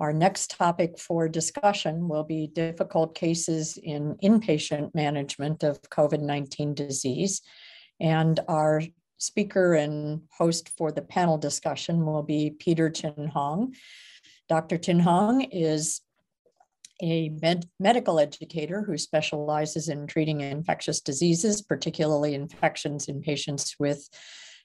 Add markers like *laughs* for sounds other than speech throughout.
Our next topic for discussion will be difficult cases in inpatient management of COVID 19 disease. And our speaker and host for the panel discussion will be Peter Chin Hong. Dr. Chin Hong is a med medical educator who specializes in treating infectious diseases, particularly infections in patients with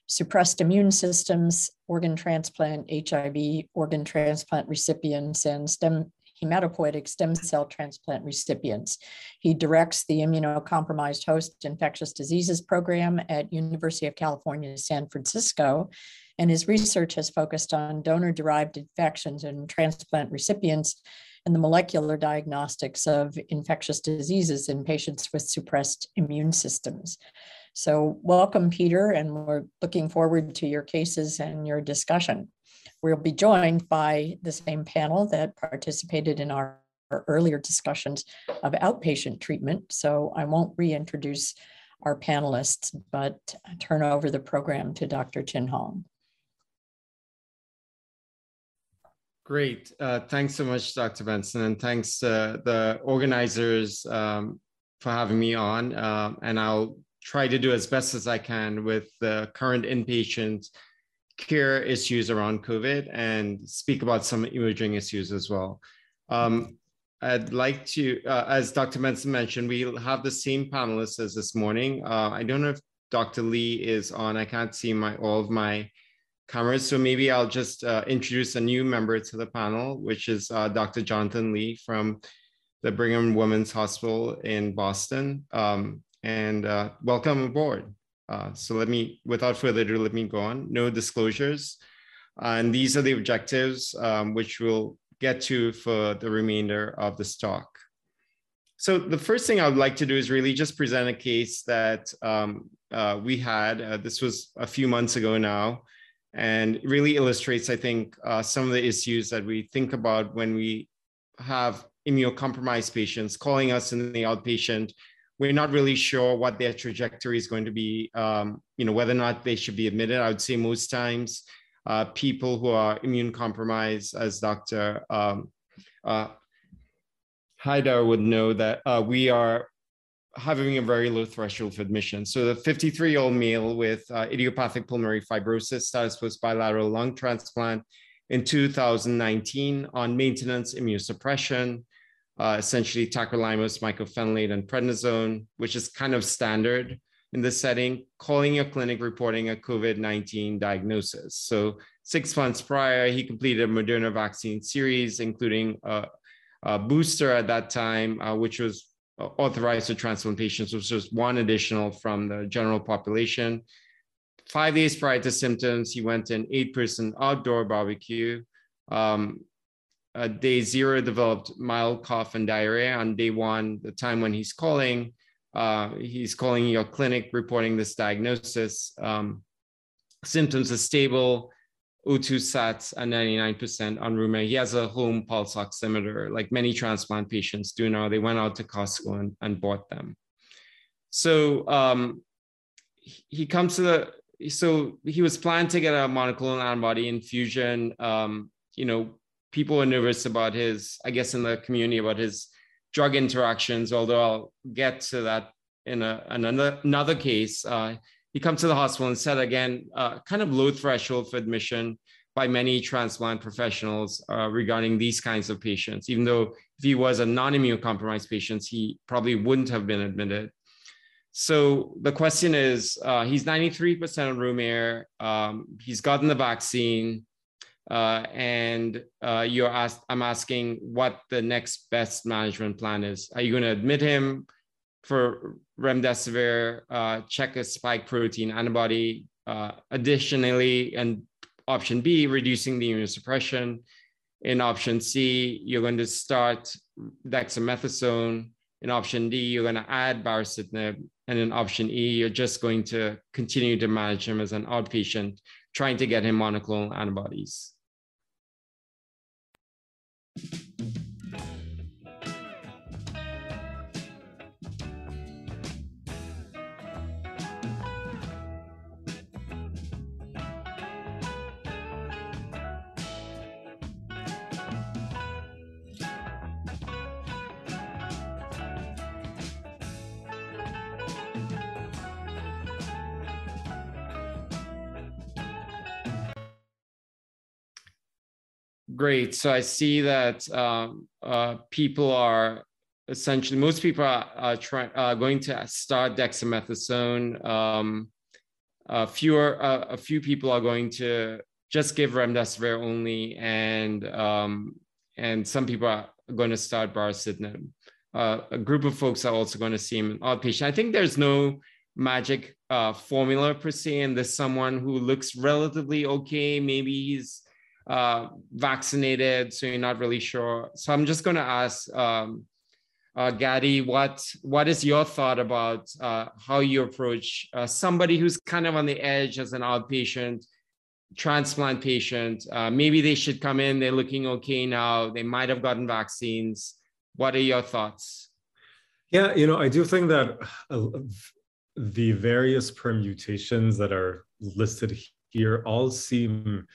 suppressed immune systems, organ transplant, HIV, organ transplant recipients, and stem hematopoietic stem cell transplant recipients. He directs the immunocompromised host infectious diseases program at University of California, San Francisco, and his research has focused on donor-derived infections in transplant recipients and the molecular diagnostics of infectious diseases in patients with suppressed immune systems. So welcome, Peter, and we're looking forward to your cases and your discussion. We'll be joined by the same panel that participated in our, our earlier discussions of outpatient treatment. So I won't reintroduce our panelists, but turn over the program to Dr. Chin Hong. Great. Uh, thanks so much, Dr. Benson, and thanks uh, the organizers um, for having me on. Uh, and I'll try to do as best as I can with the current inpatient care issues around COVID and speak about some emerging issues as well. Um, I'd like to, uh, as Dr. Benson mentioned, we'll have the same panelists as this morning. Uh, I don't know if Dr. Lee is on. I can't see my all of my cameras, so maybe I'll just uh, introduce a new member to the panel, which is uh, Dr. Jonathan Lee from the Brigham Women's Hospital in Boston. Um, and uh, welcome aboard. Uh, so let me, without further ado, let me go on. No disclosures. Uh, and these are the objectives um, which we'll get to for the remainder of this talk. So the first thing I would like to do is really just present a case that um, uh, we had. Uh, this was a few months ago now, and really illustrates, I think, uh, some of the issues that we think about when we have immunocompromised patients calling us in the outpatient we're not really sure what their trajectory is going to be, um, you know, whether or not they should be admitted. I would say most times uh, people who are immune compromised, as Dr. Um, uh, Haidar would know that uh, we are having a very low threshold for admission. So the 53 year old male with uh, idiopathic pulmonary fibrosis status post bilateral lung transplant in 2019 on maintenance immunosuppression, uh, essentially tacrolimus, mycophenolate, and prednisone, which is kind of standard in this setting, calling your clinic reporting a COVID-19 diagnosis. So six months prior, he completed a Moderna vaccine series, including a, a booster at that time, uh, which was authorized for transplant patients, which was one additional from the general population. Five days prior to symptoms, he went to an eight-person outdoor barbecue. Um, uh, day zero developed mild cough and diarrhea. On day one, the time when he's calling, uh, he's calling your clinic reporting this diagnosis. Um, symptoms are stable, O2 sats are 99% on room He has a home pulse oximeter, like many transplant patients do now. They went out to Costco and, and bought them. So um, he comes to the, so he was planned to get a monoclonal antibody infusion. Um, you know, people are nervous about his, I guess, in the community about his drug interactions. Although I'll get to that in, a, another, another case. Uh, he comes to the hospital and said again, uh, kind of low threshold for admission by many transplant professionals uh, regarding these kinds of patients. Even though if he was a non-immune compromised patient, he probably wouldn't have been admitted. So the question is, uh, he's 93% on room air. Um, he's gotten the vaccine uh, and uh, you're asked, I'm asking what the next best management plan is. Are you going to admit him for remdesivir, uh, check a spike protein antibody? Uh, additionally, and option B, reducing the immunosuppression. In option C, you're going to start dexamethasone. In option D, you're going to add baricitinib. And in option E, you're just going to continue to manage him as an outpatient, trying to get him monoclonal antibodies. Great. So I see that um, uh, people are essentially most people are, are trying uh, going to start dexamethasone. Um, uh, fewer uh, a few people are going to just give remdesivir only, and um, and some people are going to start baricitinib. Uh, a group of folks are also going to see him outpatient. I think there's no magic uh, formula per se, and there's someone who looks relatively okay. Maybe he's uh, vaccinated, so you're not really sure. So I'm just going to ask um, uh, what what is your thought about uh, how you approach uh, somebody who's kind of on the edge as an outpatient transplant patient? Uh, maybe they should come in. They're looking okay now. They might have gotten vaccines. What are your thoughts? Yeah, you know, I do think that uh, the various permutations that are listed here all seem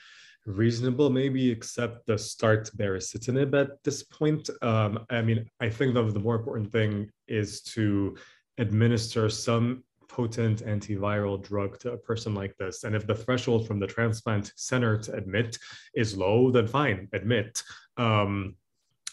reasonable, maybe except the start baricitinib at this point. Um, I mean, I think the, the more important thing is to administer some potent antiviral drug to a person like this. And if the threshold from the transplant center to admit is low, then fine, admit. Um,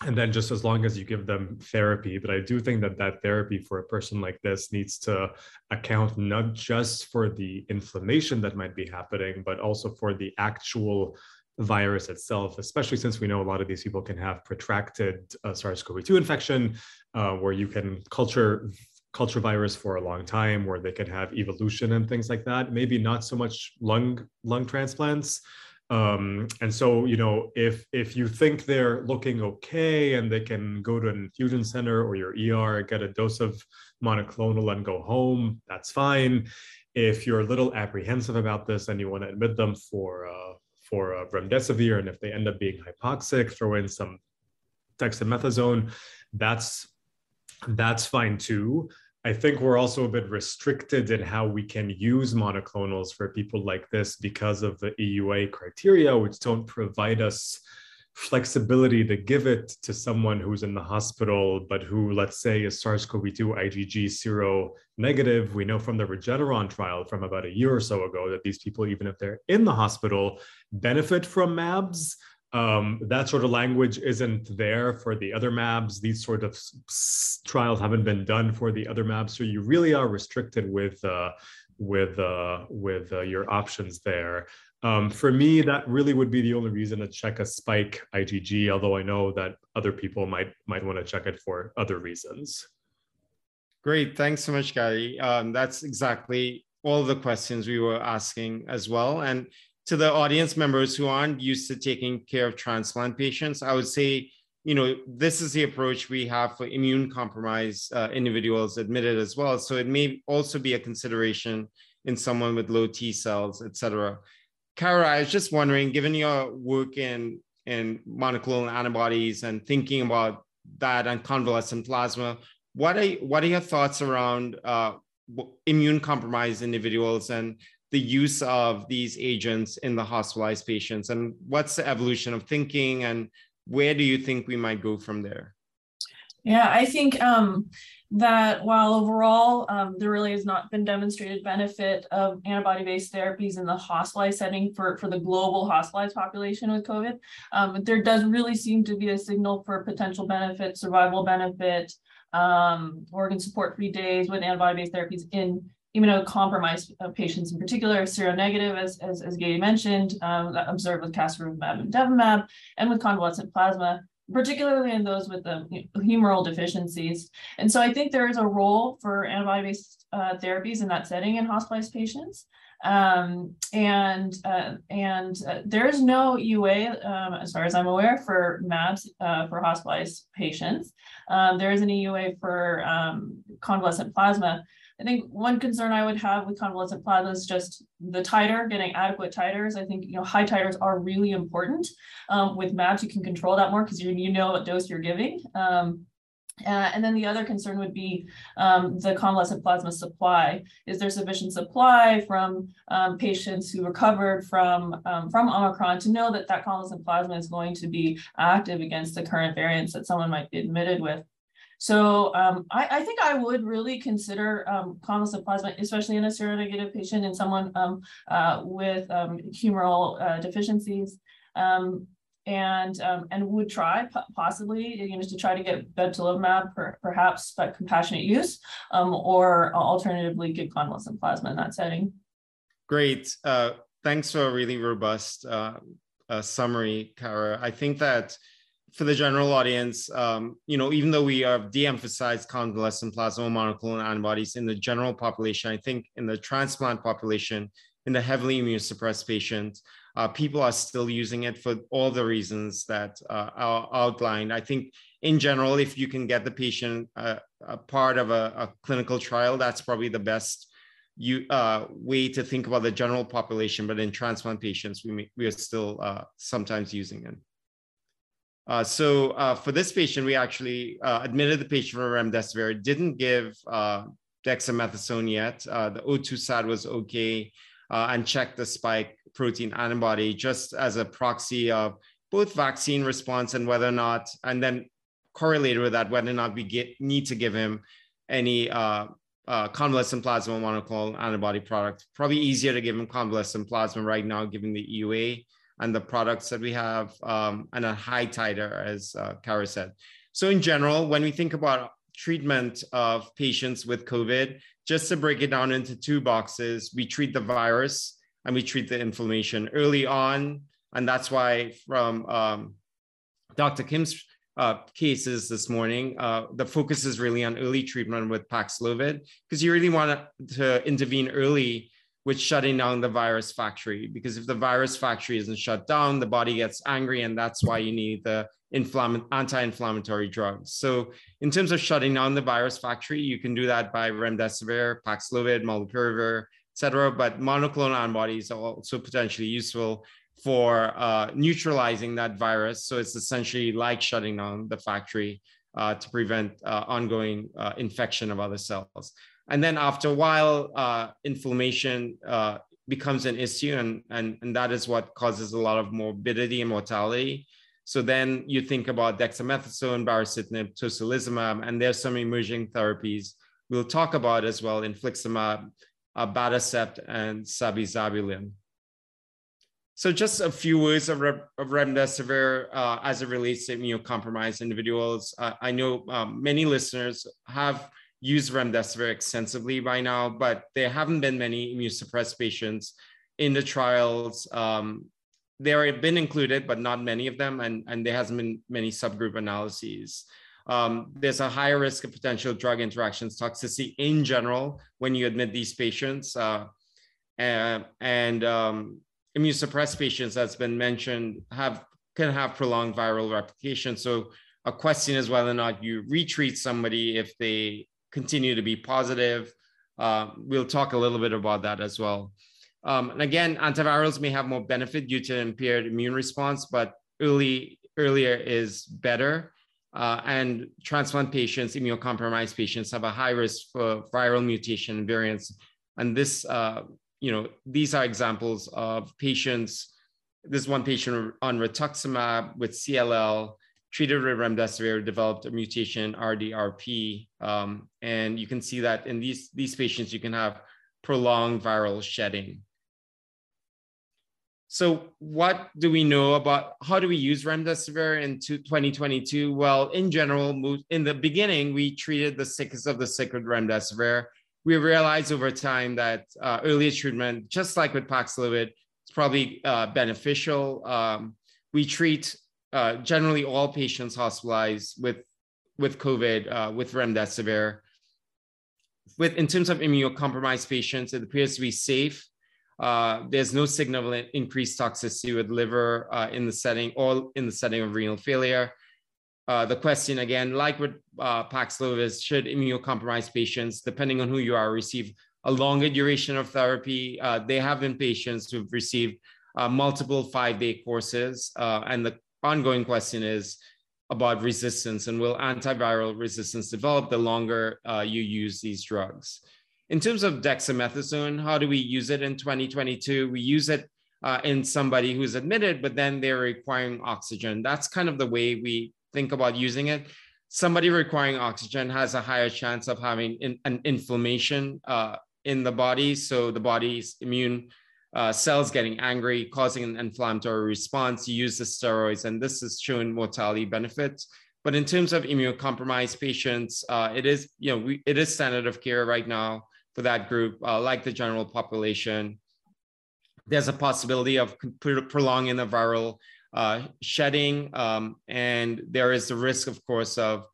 and then just as long as you give them therapy but i do think that that therapy for a person like this needs to account not just for the inflammation that might be happening but also for the actual virus itself especially since we know a lot of these people can have protracted uh, sars-cov-2 infection uh, where you can culture culture virus for a long time where they can have evolution and things like that. Maybe not so much lung lung transplants um, and so you know if if you think they're looking okay and they can go to an infusion center or your er get a dose of monoclonal and go home that's fine. If you're a little apprehensive about this and you want to admit them for uh, for uh, remdesivir and if they end up being hypoxic throw in some dexamethasone that's that's fine too I think we're also a bit restricted in how we can use monoclonals for people like this because of the EUA criteria, which don't provide us flexibility to give it to someone who's in the hospital, but who, let's say, is SARS CoV 2 IgG sero negative. We know from the Regeneron trial from about a year or so ago that these people, even if they're in the hospital, benefit from MABs um, that sort of language isn't there for the other MABs. These sort of trials haven't been done for the other MABs, so you really are restricted with uh, with uh, with uh, your options there. Um, for me, that really would be the only reason to check a spike IgG. Although I know that other people might might want to check it for other reasons. Great, thanks so much, Gary. Um, that's exactly all the questions we were asking as well, and to the audience members who aren't used to taking care of transplant patients, I would say, you know, this is the approach we have for immune compromised uh, individuals admitted as well. So it may also be a consideration in someone with low T cells, et cetera. Kara, I was just wondering, given your work in, in monoclonal antibodies and thinking about that and convalescent plasma, what are, what are your thoughts around uh, immune compromised individuals and the use of these agents in the hospitalized patients? And what's the evolution of thinking and where do you think we might go from there? Yeah i think um, that while overall um, there really has not been demonstrated benefit of antibody-based therapies in the hospitalized setting for, for the global hospitalized population with COVID, um, there does really seem to be a signal for potential benefit, survival benefit, um, organ support-free days with antibody-based therapies in immunocompromised uh, patients in particular, seronegative, as, as, as Gadi mentioned, um, observed with casirivimab and imdevimab, and with convalescent plasma, particularly in those with the humoral deficiencies. And so I think there is a role for antibody-based uh, therapies in that setting in hospitalized patients. Um, and uh, and uh, there is no EUA, um, as far as I'm aware, for MABs uh, for hospitalized patients. Um, there is an EUA for um, convalescent plasma, I think one concern I would have with convalescent plasma is just the titer, getting adequate titers. I think you know high titers are really important. Um, with MABs, you can control that more because you you know what dose you're giving. Um, uh, and then the other concern would be um, the convalescent plasma supply. Is there sufficient supply from um, patients who recovered from um, from Omicron to know that that convalescent plasma is going to be active against the current variants that someone might be admitted with? So um, I, I, think I would really consider um, convalescent plasma, especially in a seronegative patient and someone um, uh, with um, humoral uh, deficiencies. Um, and um, and would try possibly you know to try to get bebtelovimab per, perhaps but compassionate use or alternatively give convalescent plasma in that setting. Great. Uh, thanks for a really robust uh, uh, summary, Kara. I think that for the general audience, um, you know, even though we have de-emphasized convalescent plasma monoclonal antibodies in the general population, I think in the transplant population, in the heavily immunosuppressed patients, uh, people are still using it for all the reasons that uh, are outlined. I think in general, if you can get the patient uh, a part of a, a, clinical trial, that's probably the best you, uh, way to think about the general population. But in transplant patients, we, may, we are still uh, sometimes using it. Uh, so uh, for this patient, we actually uh, admitted the patient for remdesivir, didn't give uh, dexamethasone yet. Uh, the O2 SAT was okay and checked the spike protein antibody just as a proxy of both vaccine response and whether or not, and then correlated with that, whether or not we get, need to give him any convalescent plasma monoclonal antibody product. Probably easier to give him convalescent plasma right now, given the EUA and the products that we have um, and a high titer, as uh, Kara said. So in general, when we think about treatment of patients with COVID, just to break it down into two boxes, we treat the virus and we treat the inflammation early on. And that's why from um, Dr. Kim's uh, cases this morning, uh, the focus is really on early treatment with Paxlovid, because you really want to intervene early with shutting down the virus factory because if the virus factory isn't shut down the body gets angry and that's why you need the anti-inflammatory drugs. So in terms of shutting down the virus factory you can do that by remdesivir paxlovid molnupiravir etc but monoclonal antibodies are also potentially useful for uh, neutralizing that virus. So it's essentially like shutting down the factory uh, to prevent uh, ongoing uh, infection of other cells and then after a while, uh, inflammation uh, becomes an issue, and, and, and that is what causes a lot of morbidity and mortality. So then you think about dexamethasone, baricitinib, tocilizumab, and there's some emerging therapies we'll talk about as well, infliximab, abatacept, and sabizabulin. So just a few words of, of remdesivir uh, as it relates to immunocompromised individuals. Uh, I know um, many listeners have use remdesivir extensively by now, but there haven't been many immunosuppressed patients in the trials. Um, there have been included, but not many of them, and, and there hasn't been many subgroup analyses. Um, there's a higher risk of potential drug interactions toxicity in general when you admit these patients. Uh, and, and um, immunosuppressed patients, that's been mentioned, have can have prolonged viral replication. So a question is whether or not you retreat somebody if they continue to be positive. Uh, we'll talk a little bit about that as well. Um, and again, antivirals may have more benefit due to impaired immune response, but early earlier is better. Uh, and transplant patients, immunocompromised patients, have a high risk for viral mutation variants. And this, uh, you know, these are examples of patients. This one patient on rituximab with CLL treated with remdesivir developed a mutation RDRP. Um, and you can see that in these, these patients, you can have prolonged viral shedding. So what do we know about how do we use remdesivir in 2022? Well, in general, in the beginning, we treated the sickest of the sick with remdesivir. We realized over time that uh, earlier treatment, just like with Paxlovid, is probably uh, beneficial. Um, we treat uh, generally all patients hospitalized with with COVID uh, with remdesivir. With in terms of immunocompromised patients, it appears to be safe. Uh, there's no significant increased toxicity with liver uh, in the setting or in the setting of renal failure. Uh, the question again, like with uh, Paxlovid, should immunocompromised patients, depending on who you are, receive a longer duration of therapy? They have been patients who've received multiple five-day courses, and the ongoing question is about resistance and will antiviral resistance develop the longer uh, you use these drugs. In terms of dexamethasone, how do we use it in 2022? We use it uh, in somebody who's admitted, but then they're requiring oxygen. That's kind of the way we think about using it. Somebody requiring oxygen has a higher chance of having in, an inflammation uh, in the body. So the body's immune uh, cells getting angry, causing an inflammatory response. You use the steroids, and this has shown mortality benefits. But in terms of immunocompromised patients, uh, it is you know we, it is standard of care right now for that group, uh, like the general population. There's a possibility of prolonging the viral uh, shedding, um, and there is the risk, of course, of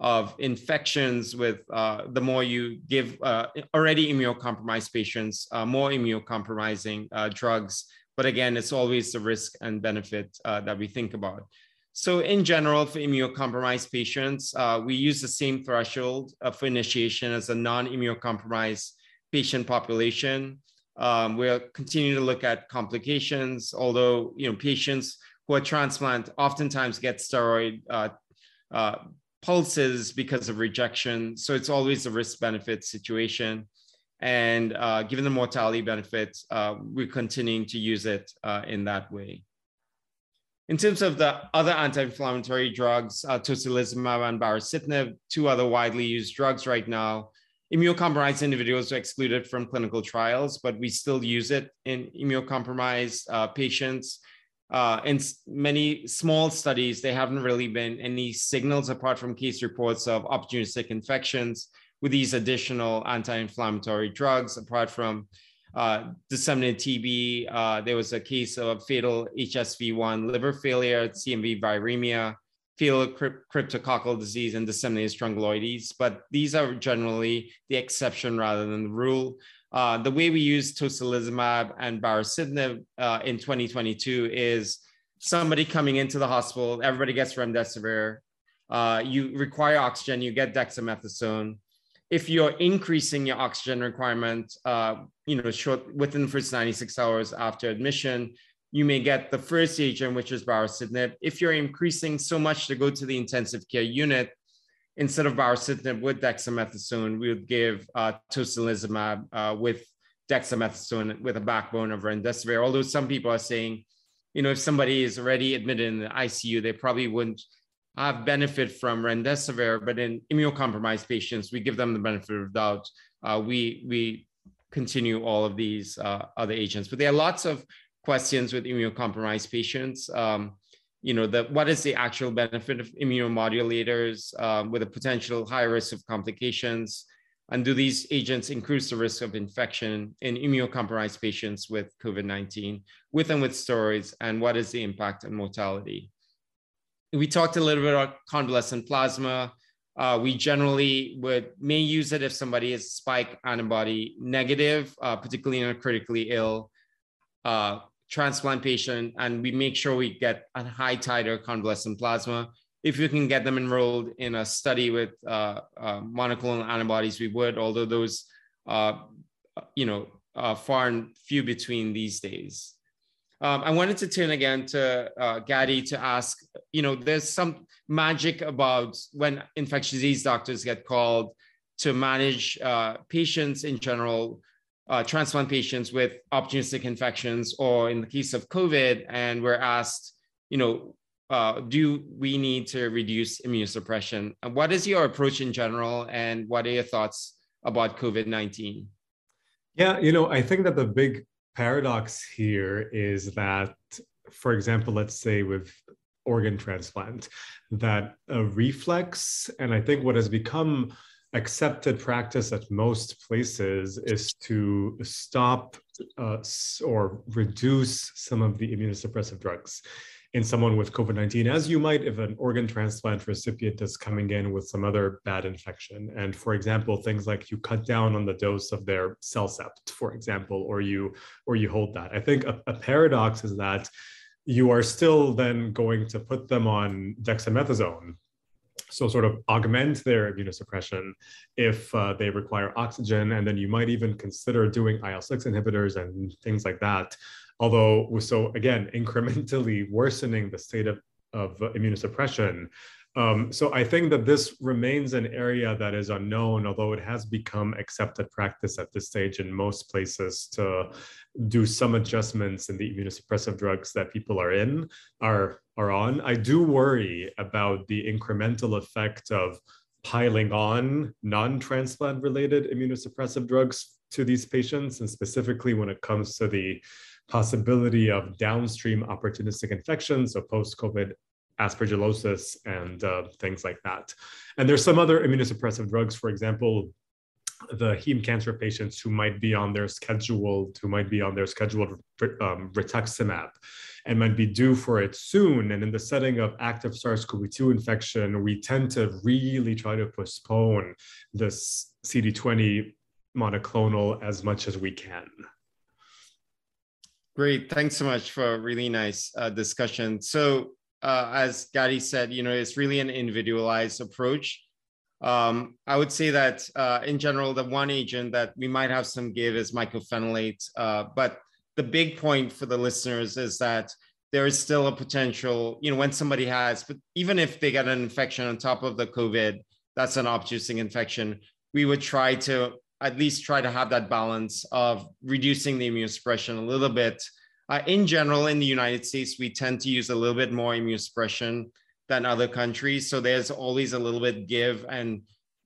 of infections with uh, the more you give uh, already immunocompromised patients uh, more immunocompromising uh, drugs. But again, it's always the risk and benefit uh, that we think about. So in general, for immunocompromised patients, uh, we use the same threshold for initiation as a non-immunocompromised patient population. Um, we'll continue to look at complications, although you know patients who are transplant oftentimes get steroid pulses because of rejection. So it's always a risk benefit situation. And uh, given the mortality benefits, uh, we're continuing to use it uh, in that way. In terms of the other anti-inflammatory drugs, uh, tocilizumab and baricitinib, two other widely used drugs right now. Immunocompromised individuals are excluded from clinical trials, but we still use it in immunocompromised uh, patients uh, in many small studies, there haven't really been any signals apart from case reports of opportunistic infections with these additional anti-inflammatory drugs. Apart from uh, disseminated TB, uh, there was a case of fatal HSV-1 liver failure, CMV viremia, fatal cryptococcal disease, and disseminated strongyloides. But these are generally the exception rather than the rule. Uh, the way we use tocilizumab and baricitinib uh, in 2022 is somebody coming into the hospital, everybody gets remdesivir, uh, you require oxygen, you get dexamethasone. If you're increasing your oxygen requirement, uh, you know, short within the first 96 hours after admission, you may get the first agent, which is baricitinib. If you're increasing so much to go to the intensive care unit, instead of baricitinib with dexamethasone, we would give uh, tocilizumab uh, with dexamethasone with a backbone of remdesivir. Although some people are saying, you know, if somebody is already admitted in the ICU, they probably wouldn't have benefit from remdesivir. But in immunocompromised patients, we give them the benefit of doubt. Uh, we we continue all of these uh, other agents, but there are lots of questions with immunocompromised patients. Um, you know, the, what is the actual benefit of immunomodulators um, with a potential high risk of complications? And do these agents increase the risk of infection in immunocompromised patients with COVID-19 with and with steroids? And what is the impact on mortality? We talked a little bit about convalescent plasma. Uh, we generally would may use it if somebody is spike antibody negative, uh, particularly in a critically ill uh, transplant patient and we make sure we get a high titer convalescent plasma. If we can get them enrolled in a study with uh, uh, monoclonal antibodies, we would, although those, uh, you know, far and few between these days. Um, I wanted to turn again to uh, Gadi to ask, you know, there's some magic about when infectious disease doctors get called to manage uh, patients in general uh, transplant patients with opportunistic infections, or in the case of COVID, and we're asked, you know, uh, do we need to reduce immune immunosuppression? What is your approach in general, and what are your thoughts about COVID 19? Yeah, you know, I think that the big paradox here is that, for example, let's say with organ transplant, that a reflex, and I think what has become accepted practice at most places is to stop uh, or reduce some of the immunosuppressive drugs in someone with COVID 19, as you might if an organ transplant recipient is coming in with some other bad infection. And for example, things like you cut down on the dose of their CellCept, for example, or you or you hold that. I think a, a paradox is that you are still then going to put them on dexamethasone so sort of augment their immunosuppression if uh, they require oxygen. And then you might even consider doing il-6 inhibitors and things like that. Although so again incrementally worsening the state of, of immunosuppression um, so I think that this remains an area that is unknown, although it has become accepted practice at this stage in most places to do some adjustments in the immunosuppressive drugs that people are in are are on. I do worry about the incremental effect of piling on non-transplant related immunosuppressive drugs to these patients, and specifically when it comes to the possibility of downstream opportunistic infections, so post-COVID aspergillosis and uh, things like that. And there's some other immunosuppressive drugs, for example, the heme cancer patients who might be on their scheduled, who might be on their scheduled um, rituximab and might be due for it soon. And in the setting of active SARS-CoV-2 infection, we tend to really try to postpone this CD20 monoclonal as much as we can. Great, thanks so much for a really nice uh, discussion. So uh, as Gadi said, you know, it's really an individualized approach. Um, I would say that uh, in general, the one agent that we might have some give is mycophenolate. Uh, but the big point for the listeners is that there is still a potential, you know, when somebody has, but even if they get an infection on top of the COVID, that's an opportunistic infection, we would try to at least try to have that balance of reducing the immune suppression a little bit. Uh, in general, in the United States, we tend to use a little bit more immune suppression than other countries. So there's always a little bit give and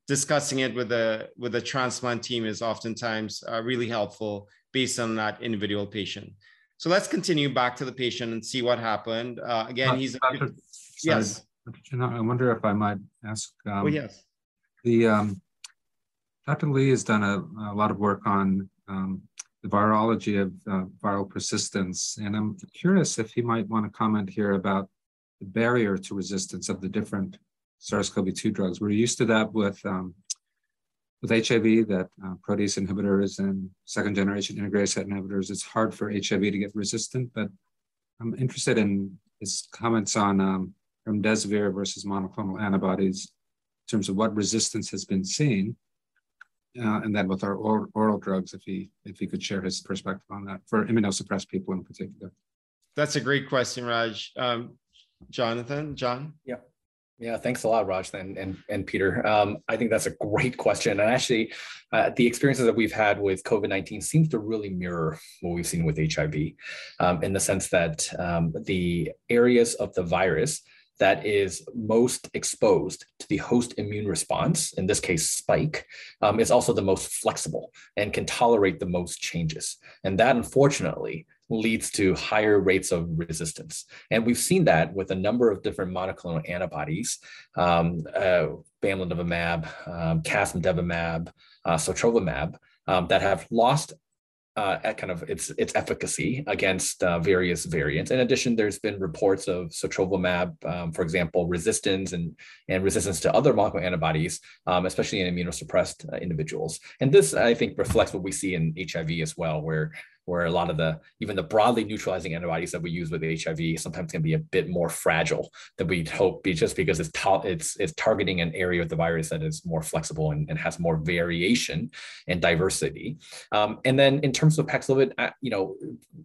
discussing it with the with the transplant team is oftentimes uh, really helpful based on that individual patient. So let's continue back to the patient and see what happened. Uh, again, he's Dr. yes. Dr. I wonder if I might ask. Um, oh yes. The um, Dr. Lee has done a, a lot of work on um, the virology of uh, viral persistence, and I'm curious if he might want to comment here about the barrier to resistance of the different SARS-CoV-2 drugs. We're used to that with um, with HIV, that uh, protease inhibitors and second generation integrase inhibitors. It's hard for HIV to get resistant, but I'm interested in his comments on um, remdesivir versus monoclonal antibodies in terms of what resistance has been seen. Uh, and then with our oral, oral, drugs, if he if he could share his perspective on that for immunosuppressed people in particular. That's a great question, Raj. Um, Jonathan, John? Yeah. Yeah, thanks a lot, Raj and and, and Peter. Um, I think that's a great question, and actually, uh, the experiences that we've had with COVID nineteen seems to really mirror what we've seen with HIV, um, in the sense that um, the areas of the virus that is most exposed to the host immune response, in this case, spike, um, is also the most flexible and can tolerate the most changes. And that, unfortunately, leads to higher rates of resistance. And we've seen that with a number of different monoclonal antibodies, um, uh, bamlanivimab, um, uh, sotrovimab, um, that have lost uh, at kind of its its efficacy against uh, various variants. In addition, there's been reports of sotrovimab, um, for example, resistance and and resistance to other monoclonal antibodies, um, especially in immunosuppressed uh, individuals. And this, I think, reflects what we see in HIV as well, where where a lot of the even the broadly neutralizing antibodies that we use with HIV sometimes can be a bit more fragile than we'd hope, just because it's ta- it's it's targeting an area of the virus that is more flexible and, and has more variation and diversity. Um, and then in terms of Paxlovid, uh, you know,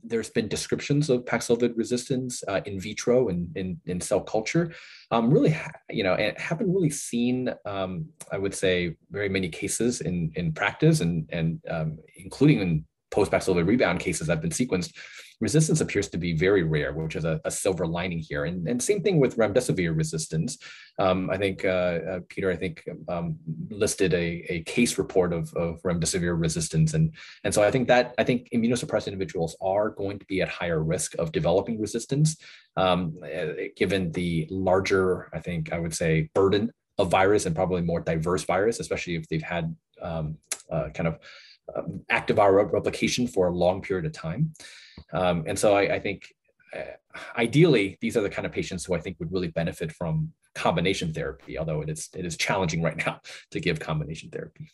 there's been descriptions of Paxlovid resistance uh, in vitro and in, in, cell culture. Um, really, you know, and haven't really seen, um, I would say, very many cases in in practice and and um, including in post-Paxlovid rebound cases that have been sequenced, resistance appears to be very rare, which is a, a silver lining here. And, and same thing with remdesivir resistance. Um, I think, uh, uh, Peter, I think um, listed a, a case report of, of remdesivir resistance. And, and so I think that, I think immunosuppressed individuals are going to be at higher risk of developing resistance, um, eh, given the larger, I think I would say, burden of virus and probably more diverse virus, especially if they've had um, uh, kind of um, active viral replication for a long period of time. Um, and so I, I think uh, ideally, these are the kind of patients who I think would really benefit from combination therapy, although it is, it is challenging right now *laughs* to give combination therapy.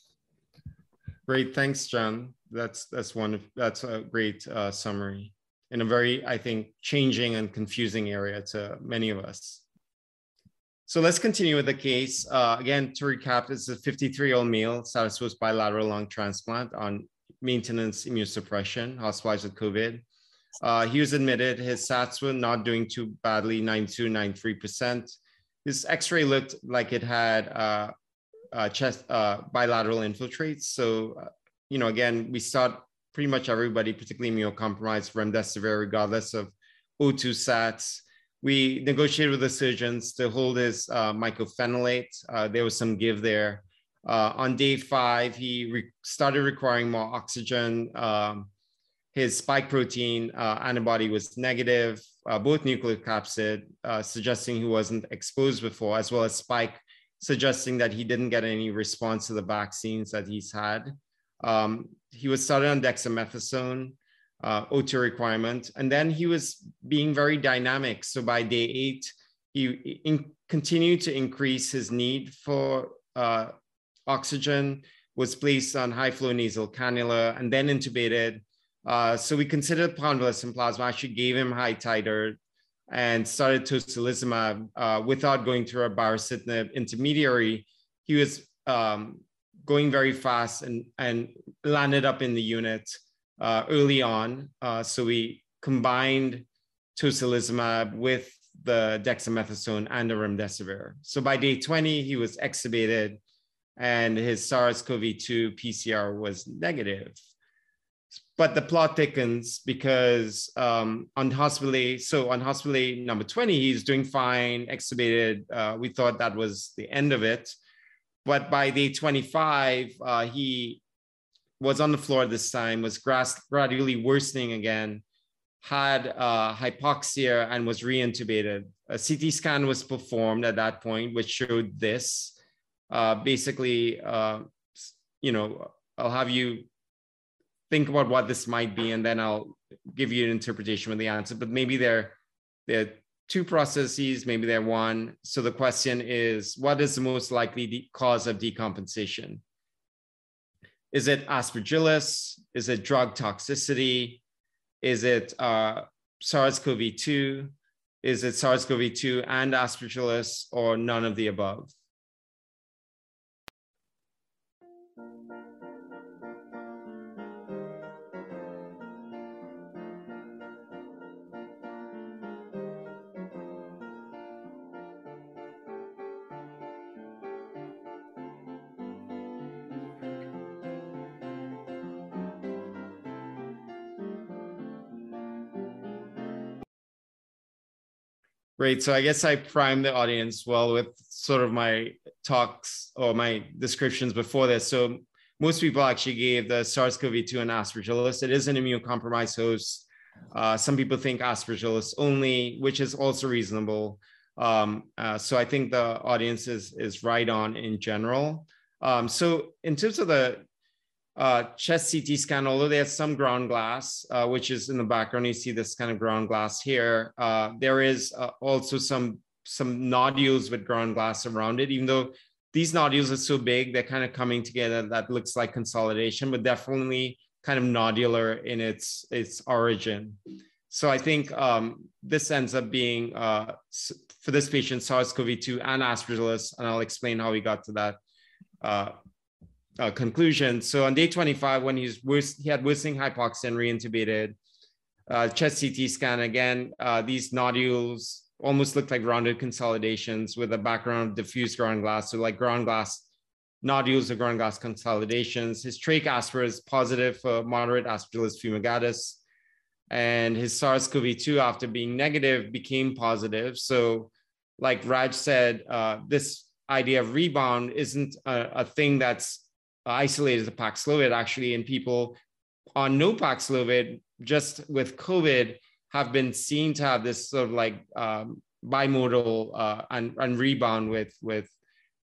Great, thanks, John. That's that's one. That's a great uh, summary in a very, I think, changing and confusing area to many of us. So let's continue with the case. Uh, again, to recap, is a 53-year-old male status was bilateral lung transplant on maintenance immunosuppression, hospitalized with COVID. Uh, he was admitted. His SATs were not doing too badly, 92, 93%. His X-ray looked like it had uh, uh chest uh, bilateral infiltrates. So, uh, you know, again, we start pretty much everybody, particularly immunocompromised, remdesivir, regardless of O2 SATs we negotiated with the surgeons to hold his uh, mycophenolate. Uh, there was some give there. Uh, on day five, he re started requiring more oxygen. Um, his spike protein uh, antibody was negative, uh, both nucleocapsid, uh, suggesting he wasn't exposed before, as well as spike, suggesting that he didn't get any response to the vaccines that he's had. Um, he was started on dexamethasone, uh, O2 requirement, and then he was being very dynamic. So by day eight, he in, continued to increase his need for uh, oxygen, was placed on high flow nasal cannula, and then intubated. Uh, so we considered convalescent plasma, actually gave him high titer and started tocilizumab uh, without going through a baricitinib intermediary. He was um, going very fast and, and landed up in the unit uh, early on. Uh, so we combined tocilizumab with the dexamethasone and the remdesivir. So by day 20, he was extubated and his SARS-CoV-2 PCR was negative. But the plot thickens because um, on hospital so on hospital number 20, he's doing fine, extubated. Uh, we thought that was the end of it. But by day 25, uh, he was on the floor this time, was gradually worsening again, had uh, hypoxia and was reintubated. A CT scan was performed at that point, which showed this. Uh, basically, uh, you know, I'll have you think about what this might be, and then I'll give you an interpretation with the answer. But maybe there, there are two processes, maybe they're one. So the question is, what is the most likely cause of decompensation? Is it aspergillus? Is it drug toxicity? Is it uh, SARS-CoV-2? Is it SARS-CoV-2 and aspergillus or none of the above? Great. So I guess I primed the audience well with sort of my talks or my descriptions before this. So most people actually gave the SARS-CoV-2 and Aspergillus. It is an immunocompromised host. Uh, some people think Aspergillus only, which is also reasonable. Um, uh, so I think the audience is, is right on in general. Um, so in terms of the uh, chest CT scan, although there's some ground glass, uh, which is in the background, you see this kind of ground glass here. Uh, there is uh, also some some nodules with ground glass around it, even though these nodules are so big, they're kind of coming together. That looks like consolidation, but definitely kind of nodular in its its origin. So I think um, this ends up being uh, for this patient SARS-CoV-2 and Aspergillus, and I'll explain how we got to that uh, conclusion. So on day 25, when he's he had worsening hypoxia and reintubated, uh, chest CT scan again, uh, these nodules almost looked like rounded consolidations with a background of diffuse ground glass. So like ground glass nodules or ground glass consolidations. His trach aspir is positive for moderate aspergillus fumigatus. And his SARS-CoV-2 after being negative became positive. So like Raj said, uh, this idea of rebound isn't a, a thing that's isolated to Paxlovid actually in people on no Paxlovid just with COVID have been seen to have this sort of like um, bimodal uh, and, and rebound with with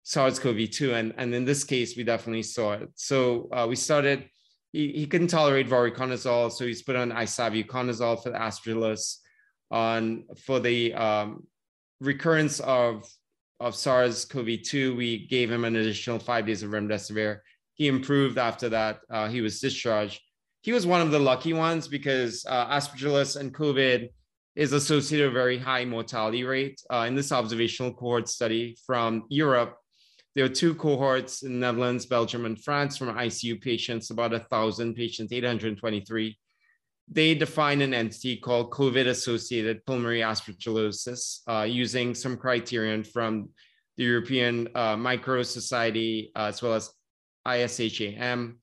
SARS-CoV-2 and and in this case we definitely saw it. So uh, we started. He, he couldn't tolerate voriconazole, so he's put on isavuconazole for the aspergillus. On for the um, recurrence of of SARS-CoV-2, we gave him an additional five days of remdesivir he improved after that. Uh, he was discharged. He was one of the lucky ones because uh, Aspergillus and COVID is associated with a very high mortality rate. Uh, in this observational cohort study from Europe, there are two cohorts in Netherlands, Belgium, and France from ICU patients, about a thousand patients, 823. They define an entity called COVID-associated pulmonary aspergillosis uh, using some criterion from the European uh, Micro Society, uh, as well as ISHAM,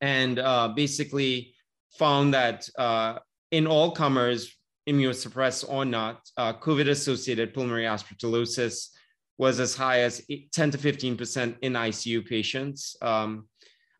and uh, basically found that uh, in all comers, immunosuppressed or not, uh, COVID-associated pulmonary aspergillosis was as high as 10 to 15% in ICU patients. Um,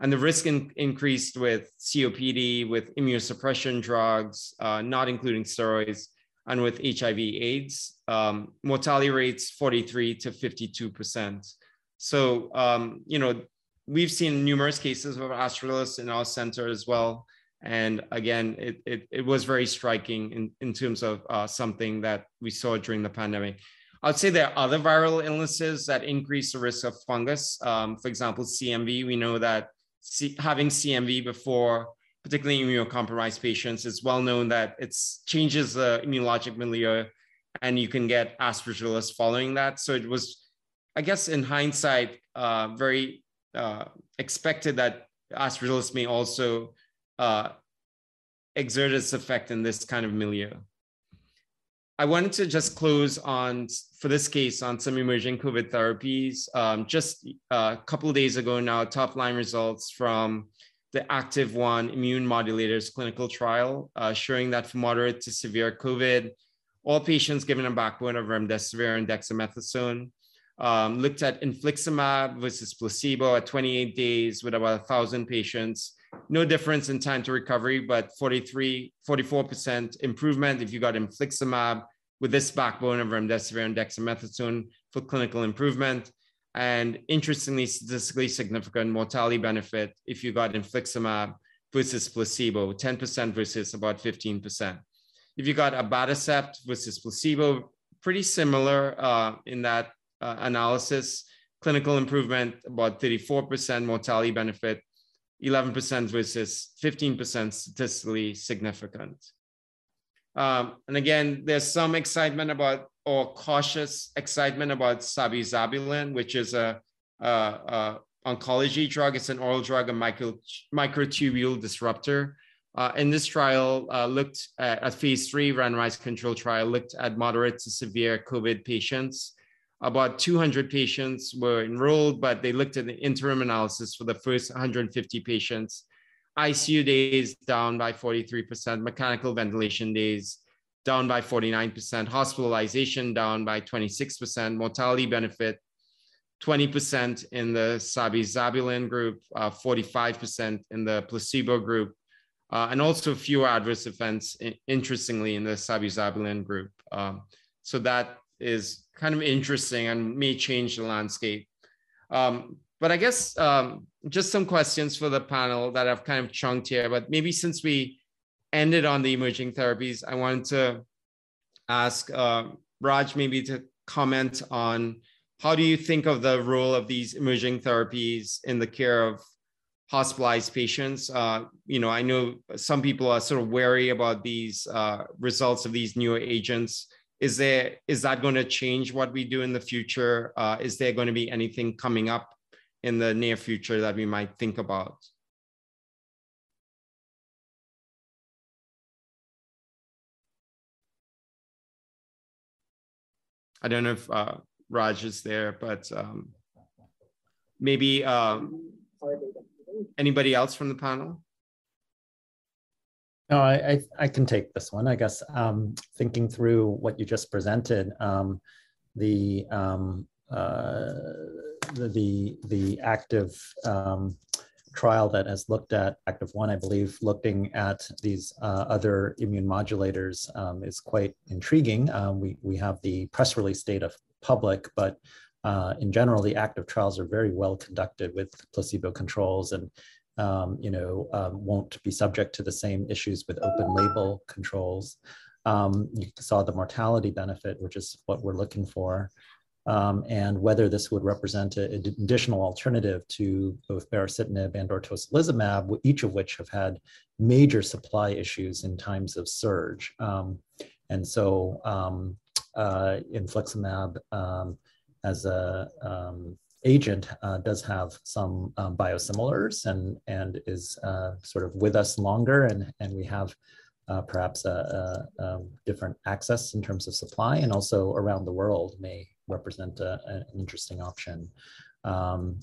and the risk in, increased with COPD, with immunosuppression drugs, uh, not including steroids, and with HIV AIDS. Um, mortality rates 43 to 52%. So, um, you know, we've seen numerous cases of aspergillosis in our center as well. And again, it, it, it was very striking in, in terms of uh, something that we saw during the pandemic. I'd say there are other viral illnesses that increase the risk of fungus. Um, for example, CMV, we know that C having CMV before, particularly immunocompromised patients, it's well known that it changes the immunologic milieu and you can get aspergillus following that. So it was, I guess in hindsight, uh, very uh, expected that aspergillus may also uh, exert its effect in this kind of milieu. I wanted to just close on, for this case, on some emerging COVID therapies. Um, just uh, a couple of days ago now, top line results from the Active One immune modulators clinical trial, uh, showing that for moderate to severe COVID, all patients given a backbone of remdesivir and dexamethasone um, looked at infliximab versus placebo at 28 days with about 1,000 patients no difference in time to recovery, but 43, 44% improvement if you got infliximab with this backbone of remdesivir and dexamethasone for clinical improvement. And interestingly, statistically significant mortality benefit if you got infliximab versus placebo, 10% versus about 15%. If you got abatacept versus placebo, pretty similar uh, in that uh, analysis. Clinical improvement, about 34% mortality benefit 11% versus 15% statistically significant. Um, and again, there's some excitement about, or cautious excitement about sabizabulin, which is a, a, a oncology drug. It's an oral drug, a micro, microtubule disruptor. Uh, in this trial, uh, looked at a phase three randomized control trial, looked at moderate to severe COVID patients about 200 patients were enrolled, but they looked at the interim analysis for the first 150 patients. ICU days down by 43%, mechanical ventilation days down by 49%, hospitalization down by 26%, mortality benefit 20% in the sabizabulin group, uh, 45% in the placebo group, uh, and also fewer adverse events, interestingly, in the sabizabulin group. Um, so that is kind of interesting and may change the landscape. Um, but I guess um, just some questions for the panel that I've kind of chunked here. But maybe since we ended on the emerging therapies, I wanted to ask uh, Raj maybe to comment on how do you think of the role of these emerging therapies in the care of hospitalized patients? Uh, you know, I know some people are sort of wary about these uh, results of these newer agents is there is that going to change what we do in the future? Uh, is there going to be anything coming up in the near future that we might think about? I don't know if uh, raj is there but um, maybe um, anybody else from the panel no, I, I, I, can take this one. I guess um, thinking through what you just presented, um, the, um, uh, the, the active um, trial that has looked at active one, I believe, looking at these uh, other immune modulators um, is quite intriguing. Um, we we have the press release data public, but uh, in general, the active trials are very well conducted with placebo controls and um, you know, um, won't be subject to the same issues with open label controls. Um, you saw the mortality benefit, which is what we're looking for, um, and whether this would represent an additional alternative to both baricitinib and or tocilizumab, each of which have had major supply issues in times of surge. Um, and so um, uh, infliximab as a agent uh, does have some um, biosimilars and, and is uh, sort of with us longer and, and we have uh, perhaps a, a, a, different access in terms of supply and also around the world may represent a, an interesting option. Um,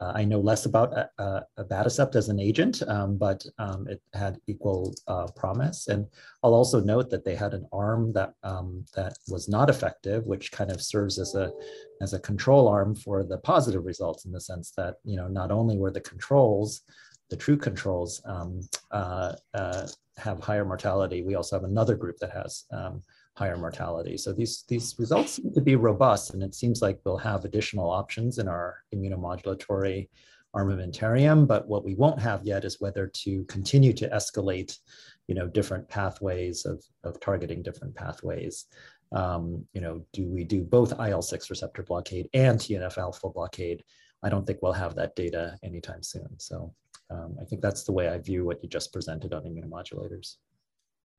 uh, I know less about uh, uh, abatacept as an agent, um, but um, it had equal uh, promise. And I'll also note that they had an arm that um, that was not effective, which kind of serves as a as a control arm for the positive results in the sense that you know not only were the controls, the true controls um, uh, uh, have higher mortality, we also have another group that has um, higher mortality. So these, these results seem to be robust, and it seems like we'll have additional options in our immunomodulatory armamentarium. But what we won't have yet is whether to continue to escalate, you know, different pathways of, of targeting different pathways. Um, you know, do we do both IL-6 receptor blockade and TNF alpha blockade? I don't think we'll have that data anytime soon. So um, I think that's the way I view what you just presented on immunomodulators.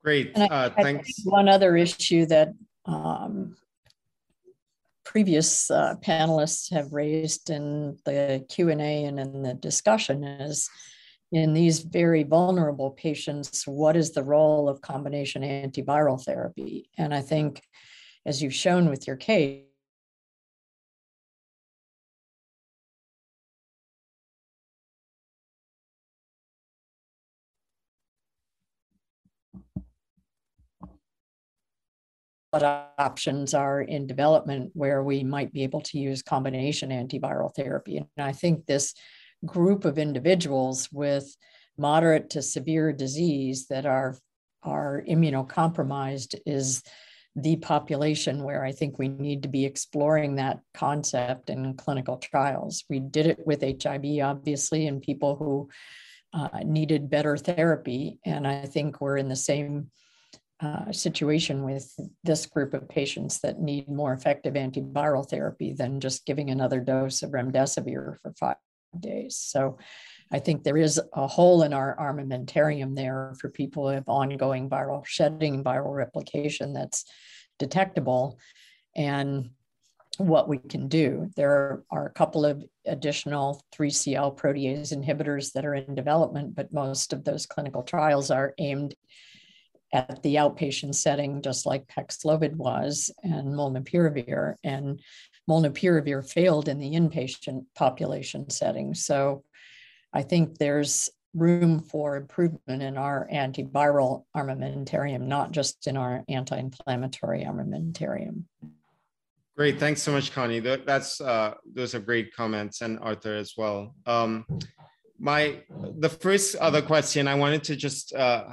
Great, uh, thanks. one other issue that um, previous uh, panelists have raised in the Q&A and in the discussion is in these very vulnerable patients, what is the role of combination antiviral therapy? And I think, as you've shown with your case, what options are in development where we might be able to use combination antiviral therapy. And I think this group of individuals with moderate to severe disease that are, are immunocompromised is the population where I think we need to be exploring that concept in clinical trials. We did it with HIV, obviously, in people who uh, needed better therapy. And I think we're in the same uh, situation with this group of patients that need more effective antiviral therapy than just giving another dose of remdesivir for five days. So I think there is a hole in our armamentarium there for people who have ongoing viral shedding, viral replication that's detectable. And what we can do. There are a couple of additional 3CL protease inhibitors that are in development, but most of those clinical trials are aimed at the outpatient setting, just like Paxlovid was and molnupiravir. And molnupiravir failed in the inpatient population setting. So I think there's room for improvement in our antiviral armamentarium, not just in our anti-inflammatory armamentarium. Great, thanks so much, Connie. That's uh, those are great comments, and Arthur as well. Um, my the first other question I wanted to just uh,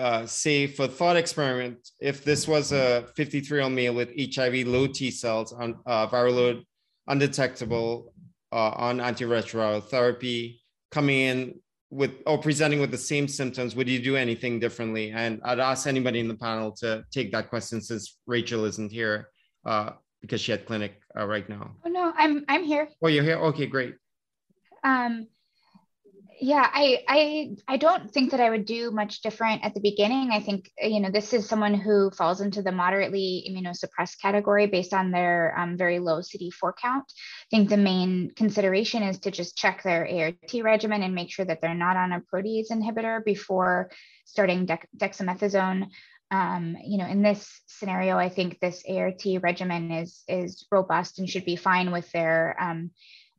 uh, say for thought experiment, if this was a 53 year old male with HIV low T cells on uh, viral load undetectable uh, on antiretroviral therapy, coming in with or presenting with the same symptoms, would you do anything differently? And I'd ask anybody in the panel to take that question since Rachel isn't here uh, because she had clinic uh, right now. Oh no, I'm I'm here. Oh, you're here. Okay, great. Um, yeah i i i don't think that i would do much different at the beginning. I think you know this is someone who falls into the moderately immunosuppressed category based on their um, very low cd4 count. I think the main consideration is to just check their art regimen and make sure that they're not on a protease inhibitor before starting dexamethasone. Um, you know, in this scenario, I think this ART regimen is is robust and should be fine with their um,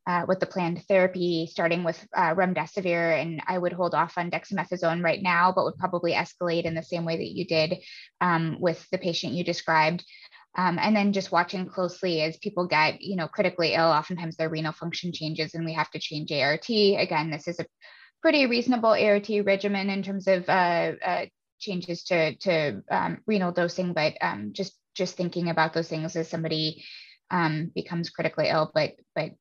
uh, with the planned therapy, starting with uh, remdesivir, and I would hold off on dexamethasone right now, but would probably escalate in the same way that you did um, with the patient you described. Um, and then just watching closely as people get, you know, critically ill, oftentimes their renal function changes and we have to change ART. Again, this is a pretty reasonable ART regimen in terms of uh, uh, changes to, to um, renal dosing, but um, just just thinking about those things as somebody um, becomes critically ill, but but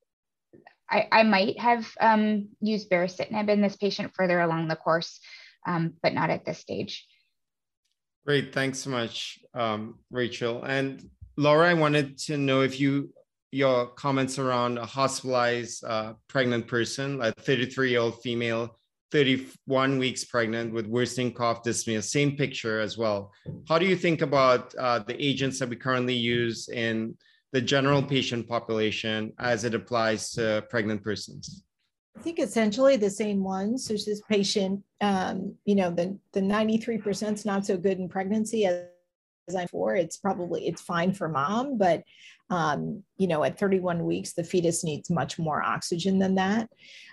I, I might have um, used baricitinib in this patient further along the course, um, but not at this stage. Great, thanks so much, um, Rachel. And Laura, I wanted to know if you your comments around a hospitalized uh, pregnant person, a 33-year-old female, 31 weeks pregnant with worsening cough dyspnea, same picture as well. How do you think about uh, the agents that we currently use in the general patient population as it applies to pregnant persons? I think essentially the same ones. There's this patient, um, you know, the, the 93% is not so good in pregnancy as I'm for, it's probably, it's fine for mom, but um, you know, at 31 weeks, the fetus needs much more oxygen than that.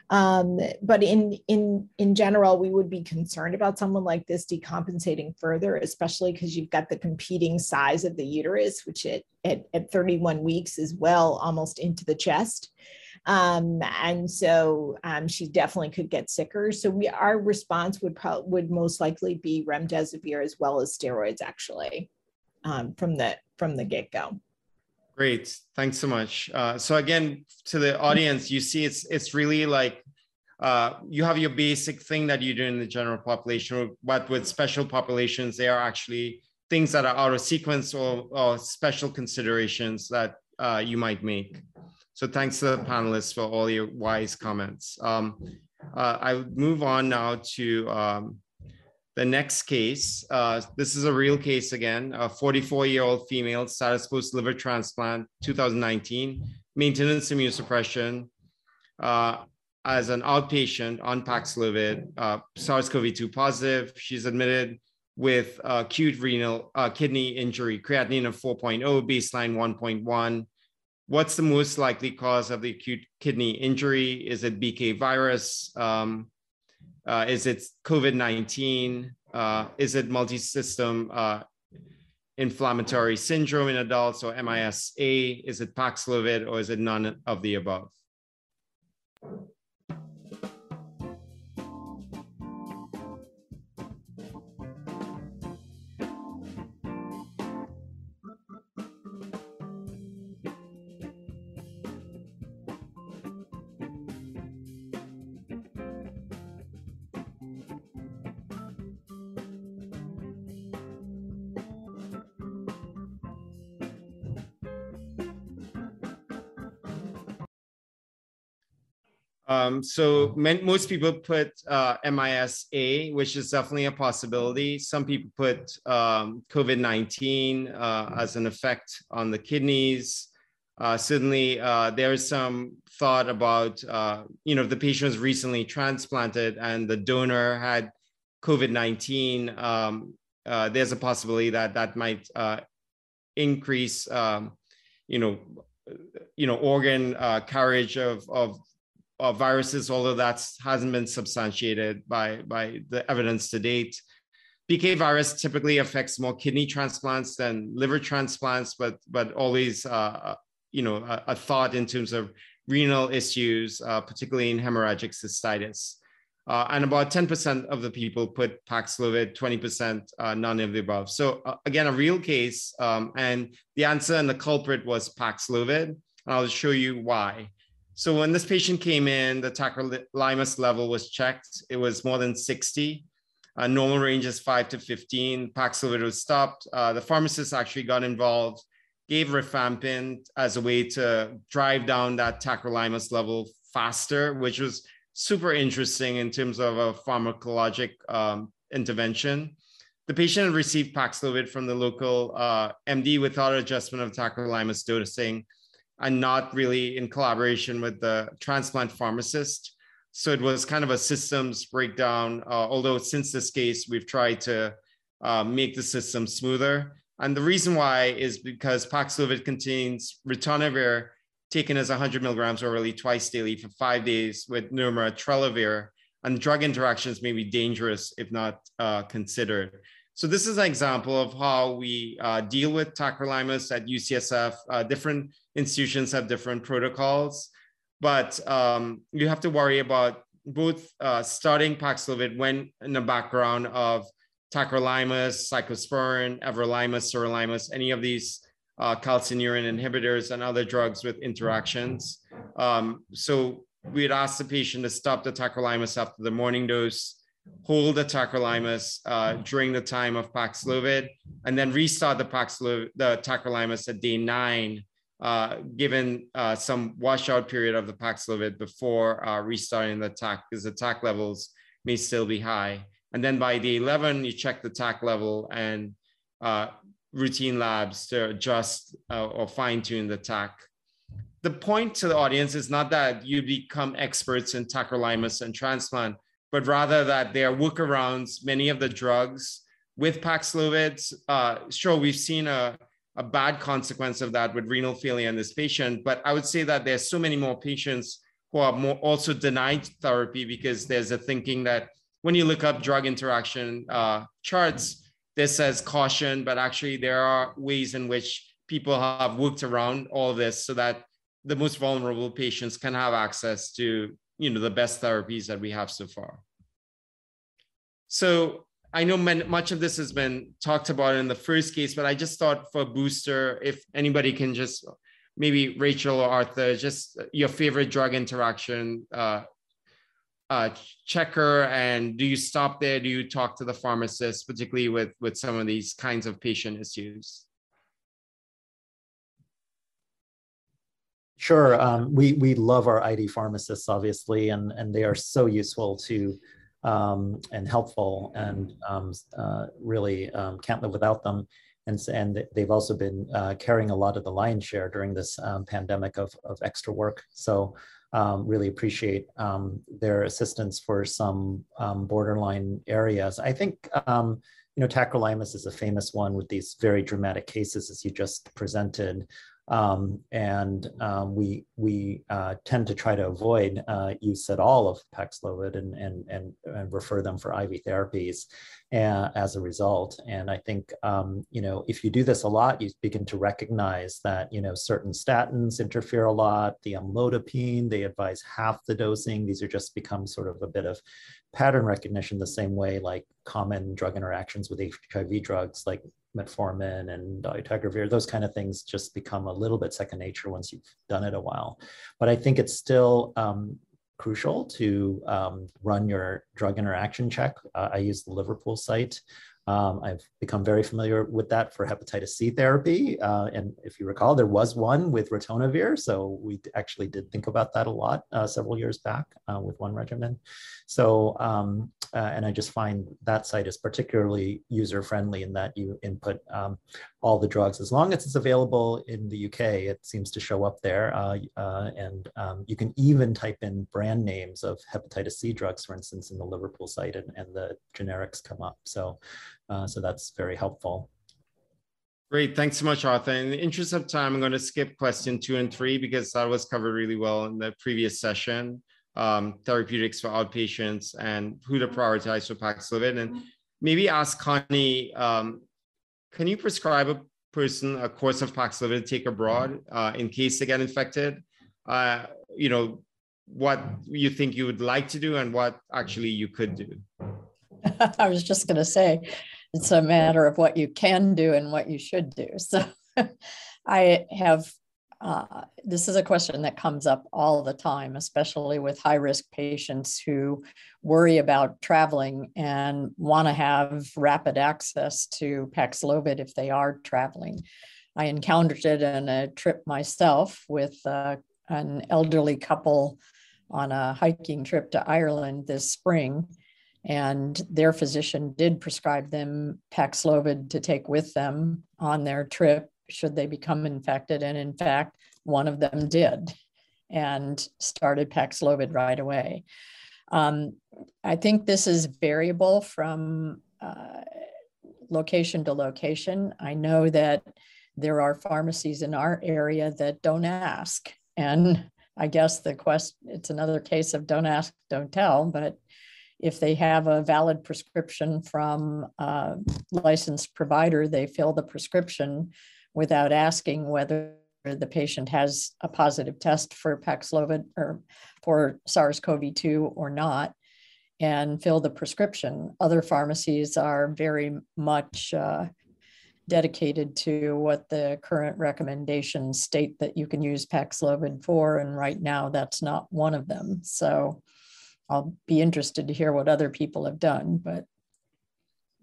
Um, but in in in general, we would be concerned about someone like this decompensating further, especially because you've got the competing size of the uterus, which at, at, at 31 weeks is well almost into the chest. Um, and so um, she definitely could get sicker. So we our response would probably would most likely be remdesivir as well as steroids actually um, from the from the get go. Great, thanks so much. Uh, so again, to the audience, you see it's it's really like uh, you have your basic thing that you do in the general population, but with special populations, they are actually things that are out of sequence or, or special considerations that uh, you might make. So thanks to the panelists for all your wise comments. Um, uh, I move on now to um, the next case, uh, this is a real case again, a 44-year-old female status post liver transplant, 2019, maintenance immunosuppression uh, as an outpatient on Paxlovid, uh, SARS-CoV-2 positive. She's admitted with acute renal uh, kidney injury, creatinine of 4.0, baseline 1.1. What's the most likely cause of the acute kidney injury? Is it BK virus? Um, uh, is it COVID-19? Uh, is it multi-system uh, inflammatory syndrome in adults or MISA? Is it Paxlovid or is it none of the above? Um, so most people put uh, MISA, which is definitely a possibility. Some people put um, COVID-19 uh, as an effect on the kidneys. Uh, certainly, uh, there is some thought about, uh, you know, if the patient was recently transplanted and the donor had COVID-19, um, uh, there's a possibility that that might increase, um, you know, you know, organ carriage of, of uh, viruses, although that hasn't been substantiated by, by the evidence to date. BK virus typically affects more kidney transplants than liver transplants, but but always uh, uh, you know a, a, thought in terms of renal issues, uh, particularly in hemorrhagic cystitis. Uh, and about 10% of the people put Paxlovid, 20% uh, none of the above. So again, a real case, um, and the answer and the culprit was Paxlovid. And I'll show you why. So when this patient came in, the tacrolimus level was checked. It was more than 60. Uh, normal range is 5 to 15. Paxlovid was stopped. Uh, the pharmacist actually got involved, gave rifampin as a way to drive down that tacrolimus level faster, which was super interesting in terms of a pharmacologic um, intervention. The patient received Paxlovid from the local uh, MD without adjustment of tacrolimus dosing and not really in collaboration with the transplant pharmacist. So it was kind of a systems breakdown, uh, although since this case, we've tried to uh, make the system smoother. And the reason why is because Paxlovid contains ritonavir taken as 100 milligrams orally twice daily for five days with nirmatrelvir, and drug interactions may be dangerous if not uh, considered. So this is an example of how we uh, deal with tacrolimus at UCSF. Uh, different institutions have different protocols, but um, you have to worry about both uh, starting Paxlovid when in the background of tacrolimus, cyclosporin, everolimus, sirolimus, any of these uh, calcineurin inhibitors and other drugs with interactions. Um, so we'd ask the patient to stop the tacrolimus after the morning dose, hold the tacrolimus uh, during the time of Paxlovid, and then restart the Paxlovid, the tacrolimus at day nine, uh, given uh, some washout period of the Paxlovid before uh, restarting the TAC, because the TAC levels may still be high. And then by day 11, you check the TAC level and uh, routine labs to adjust uh, or fine tune the TAC. The point to the audience is not that you become experts in tacrolimus and transplant, but rather that they are workarounds. Many of the drugs with Paxlovid. Uh, sure, we've seen a, a bad consequence of that with renal failure in this patient, but I would say that there's so many more patients who are more also denied therapy because there's a thinking that when you look up drug interaction uh, charts, this says caution, but actually there are ways in which people have worked around all this so that the most vulnerable patients can have access to you know the best therapies that we have so far. So I know much of this has been talked about in the first case, but I just thought for booster, if anybody can just maybe Rachel or Arthur, just your favorite drug interaction uh, uh, checker, and do you stop there? Do you talk to the pharmacist, particularly with with some of these kinds of patient issues? Sure. Um, we we love our ID pharmacists, obviously, and and they are so useful to um, and helpful, and um, uh, really um, can't live without them. And and they've also been uh, carrying a lot of the lion's share during this um, pandemic of of extra work. So um, really appreciate their assistance for some borderline areas. I think you know, tacrolimus is a famous one with these very dramatic cases as you just presented. Um, and um, we we uh, tend to try to avoid uh, use at all of Paxlovid and, and, and, and refer them for IV therapies uh, as a result. And I think, um, you know, if you do this a lot, you begin to recognize that, you know, certain statins interfere a lot, the amlodipine, they advise half the dosing. These are just become sort of a bit of pattern recognition the same way like common drug interactions with HIV drugs like metformin and dolutegravir, those kind of things just become a little bit second nature once you've done it a while. But I think it's still um, crucial to um, run your drug interaction check. Uh, I use the Liverpool site. Um, I've become very familiar with that for hepatitis C therapy. Uh, and if you recall, there was one with ritonavir. So we actually did think about that a lot uh, several years back uh, with one regimen. So, um, uh, and I just find that site is particularly user friendly in that you input um, all the drugs. As long as it's available in the UK, it seems to show up there. Uh, uh, and um, you can even type in brand names of hepatitis C drugs, for instance, in the Liverpool site, and, and the generics come up. So uh, so that's very helpful. Great, thanks so much, Arthur. In the interest of time, I'm going to skip question two and three because that was covered really well in the previous session. Um, therapeutics for outpatients and who to prioritize for Paxlovid. And maybe ask Connie, um, can you prescribe a person a course of Paxlovid to take abroad uh, in case they get infected? Uh, you know, what you think you would like to do and what actually you could do. *laughs* I was just going to say, it's a matter of what you can do and what you should do. So *laughs* I have, uh, this is a question that comes up all the time, especially with high risk patients who worry about traveling and want to have rapid access to Paxlovid if they are traveling. I encountered it in a trip myself with uh, an elderly couple on a hiking trip to Ireland this spring and their physician did prescribe them Paxlovid to take with them on their trip should they become infected. And in fact, one of them did and started Paxlovid right away. Um, I think this is variable from uh, location to location. I know that there are pharmacies in our area that don't ask. And I guess the quest, it's another case of don't ask, don't tell, but if they have a valid prescription from a licensed provider, they fill the prescription without asking whether the patient has a positive test for Paxlovid or for SARS-CoV-2 or not and fill the prescription. Other pharmacies are very much uh, dedicated to what the current recommendations state that you can use Paxlovid for. And right now, that's not one of them. So I'll be interested to hear what other people have done. But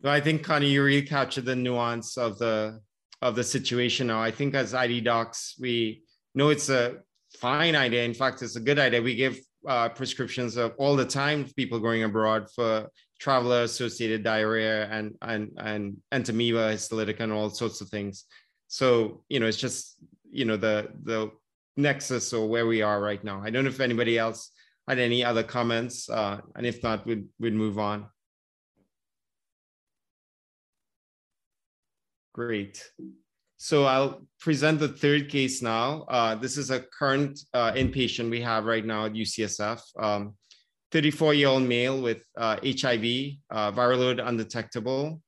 I think Connie, you really captured the nuance of the of the situation now. I think as ID docs, we know it's a fine idea. In fact, it's a good idea. We give uh, prescriptions of all the time people going abroad for traveler associated diarrhea and and and entamoeba, histolytica, and all sorts of things. So you know, it's just you know the the nexus or where we are right now. I don't know if anybody else had any other comments, uh, and if not, we'd, we'd move on. Great. So I'll present the third case now. Uh, this is a current uh, inpatient we have right now at UCSF. 34-year-old um, male with uh, HIV, uh, viral load undetectable,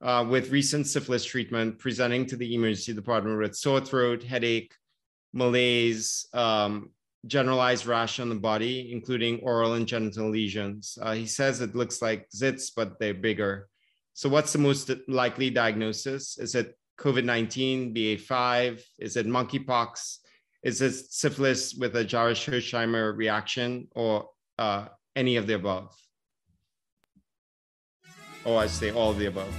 uh, with recent syphilis treatment presenting to the emergency department with sore throat, headache, malaise, um, generalized rash on the body, including oral and genital lesions. Uh, he says it looks like zits, but they're bigger. So what's the most likely diagnosis? Is it COVID-19, BA5? Is it monkeypox? Is it syphilis with a Jarisch-Herxheimer reaction or uh, any of the above? Or I say all of the above.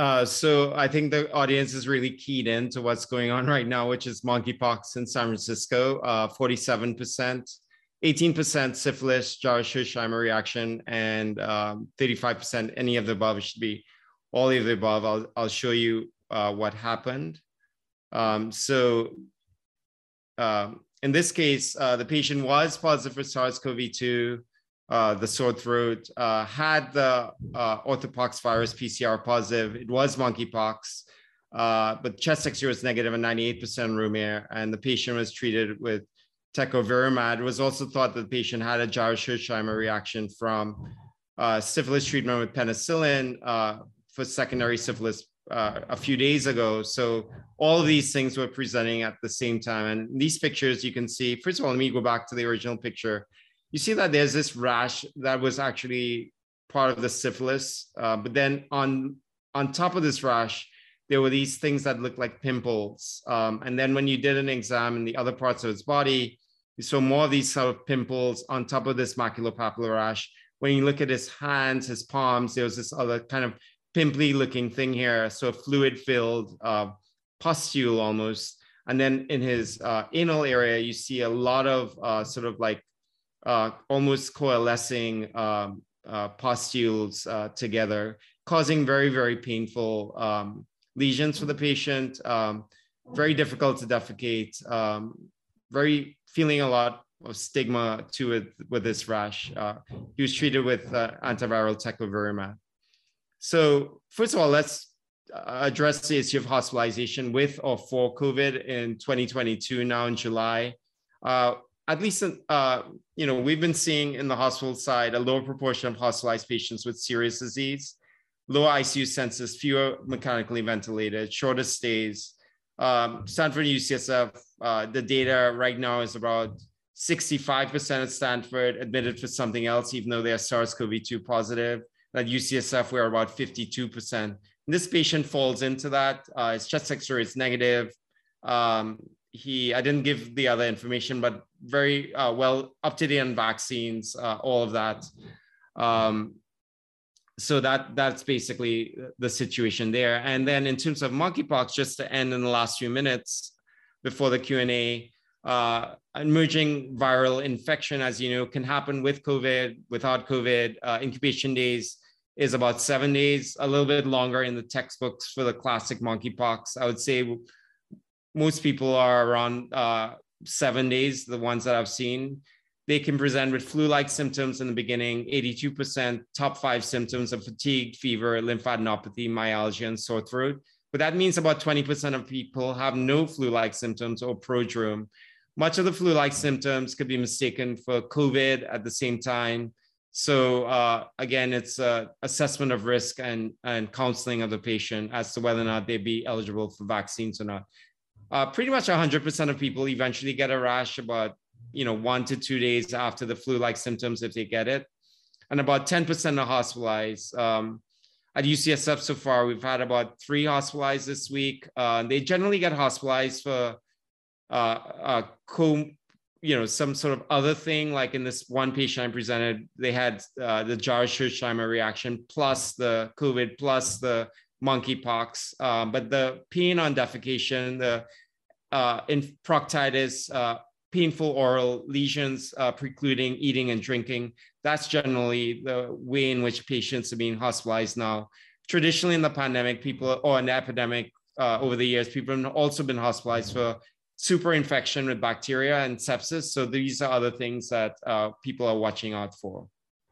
Uh, so I think the audience is really keyed into what's going on right now, which is monkeypox in San Francisco, uh, 47%, 18% syphilis, Jarisch-Herxheimer reaction, and 35% um, any of the above. Should be all of the above. I'll, I'll show you uh, what happened. Um, so um, in this case, uh, the patient was positive for SARS-CoV-2 uh, the sore throat, uh, had the uh, orthopox virus PCR positive. It was monkeypox, uh, but chest X-ray was negative and 98% room air, and the patient was treated with tecovirimat. It was also thought that the patient had a Jarisch-Herxheimer reaction from uh, syphilis treatment with penicillin for secondary syphilis a few days ago. So all of these things were presenting at the same time. And these pictures you can see, first of all, let me go back to the original picture you see that there's this rash that was actually part of the syphilis, uh, but then on on top of this rash, there were these things that looked like pimples. Um, and then when you did an exam in the other parts of his body, you saw more of these sort of pimples on top of this maculopapular rash. When you look at his hands, his palms, there was this other kind of pimply looking thing here, so fluid filled uh, pustule almost. And then in his uh, anal area, you see a lot of uh, sort of like uh, almost coalescing um, uh, pustules uh, together, causing very, very painful um, lesions for the patient, um, very difficult to defecate, um, very feeling a lot of stigma to it with this rash. Uh, he was treated with uh, antiviral tecovirimat. So first of all, let's uh, address the issue of hospitalization with or for COVID in 2022, now in July. At least, uh, you know, we've been seeing in the hospital side a lower proportion of hospitalized patients with serious disease, lower ICU census, fewer mechanically ventilated, shorter stays. Um, Stanford UCSF, uh, the data right now is about 65% at Stanford admitted for something else, even though they are SARS-CoV-2 positive. At UCSF, we're about 52%. And this patient falls into that. Uh, his chest X-ray is negative. Um, he i didn't give the other information but very uh, well up to date on vaccines uh, all of that. Um, so that that's basically the situation there. And then in terms of monkeypox just to end in the last few minutes before the q&a uh, emerging viral infection as you know can happen with covid without covid. Uh, incubation days is about seven days a little bit longer in the textbooks for the classic monkeypox. I would say most people are around uh, seven days, the ones that I've seen. They can present with flu like symptoms in the beginning, 82%, top five symptoms of fatigue, fever, lymphadenopathy, myalgia, and sore throat. But that means about 20% of people have no flu like symptoms or prodrome. Much of the flu like symptoms could be mistaken for COVID at the same time. So uh, again, it's a assessment of risk and, and counseling of the patient as to whether or not they'd be eligible for vaccines or not uh, pretty much 100% of people eventually get a rash about you know one to two days after the flu-like symptoms if they get it. And about 10% are hospitalized. Um, at ucsf so far we've had about three hospitalized this week. Uh, they generally get hospitalized for uh, uh, co you know some sort of other thing. Like in this one patient i presented they had uh, the Jarisch-Herxheimer reaction plus the covid plus the monkeypox, um, but the pain on defecation, the uh, in proctitis, uh, painful oral lesions uh, precluding eating and drinking. That's generally the way in which patients are being hospitalized now. Traditionally, in the pandemic, people or an epidemic uh, over the years, people have also been hospitalized for super infection with bacteria and sepsis. So these are other things that uh, people are watching out for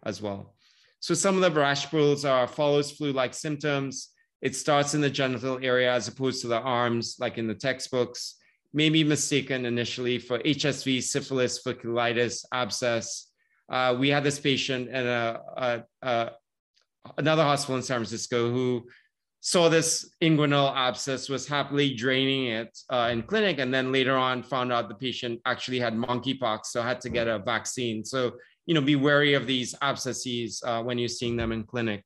as well. So some of the rash rules are follows flu-like symptoms. It starts in the genital area as opposed to the arms, like in the textbooks. May be mistaken initially for HSV, syphilis, folliculitis, abscess. Uh, we had this patient in a, a, a, another hospital in San Francisco who saw this inguinal abscess, was happily draining it uh, in clinic, and then later on found out the patient actually had monkeypox, so had to get a vaccine. So you know, be wary of these abscesses uh, when you're seeing them in clinic.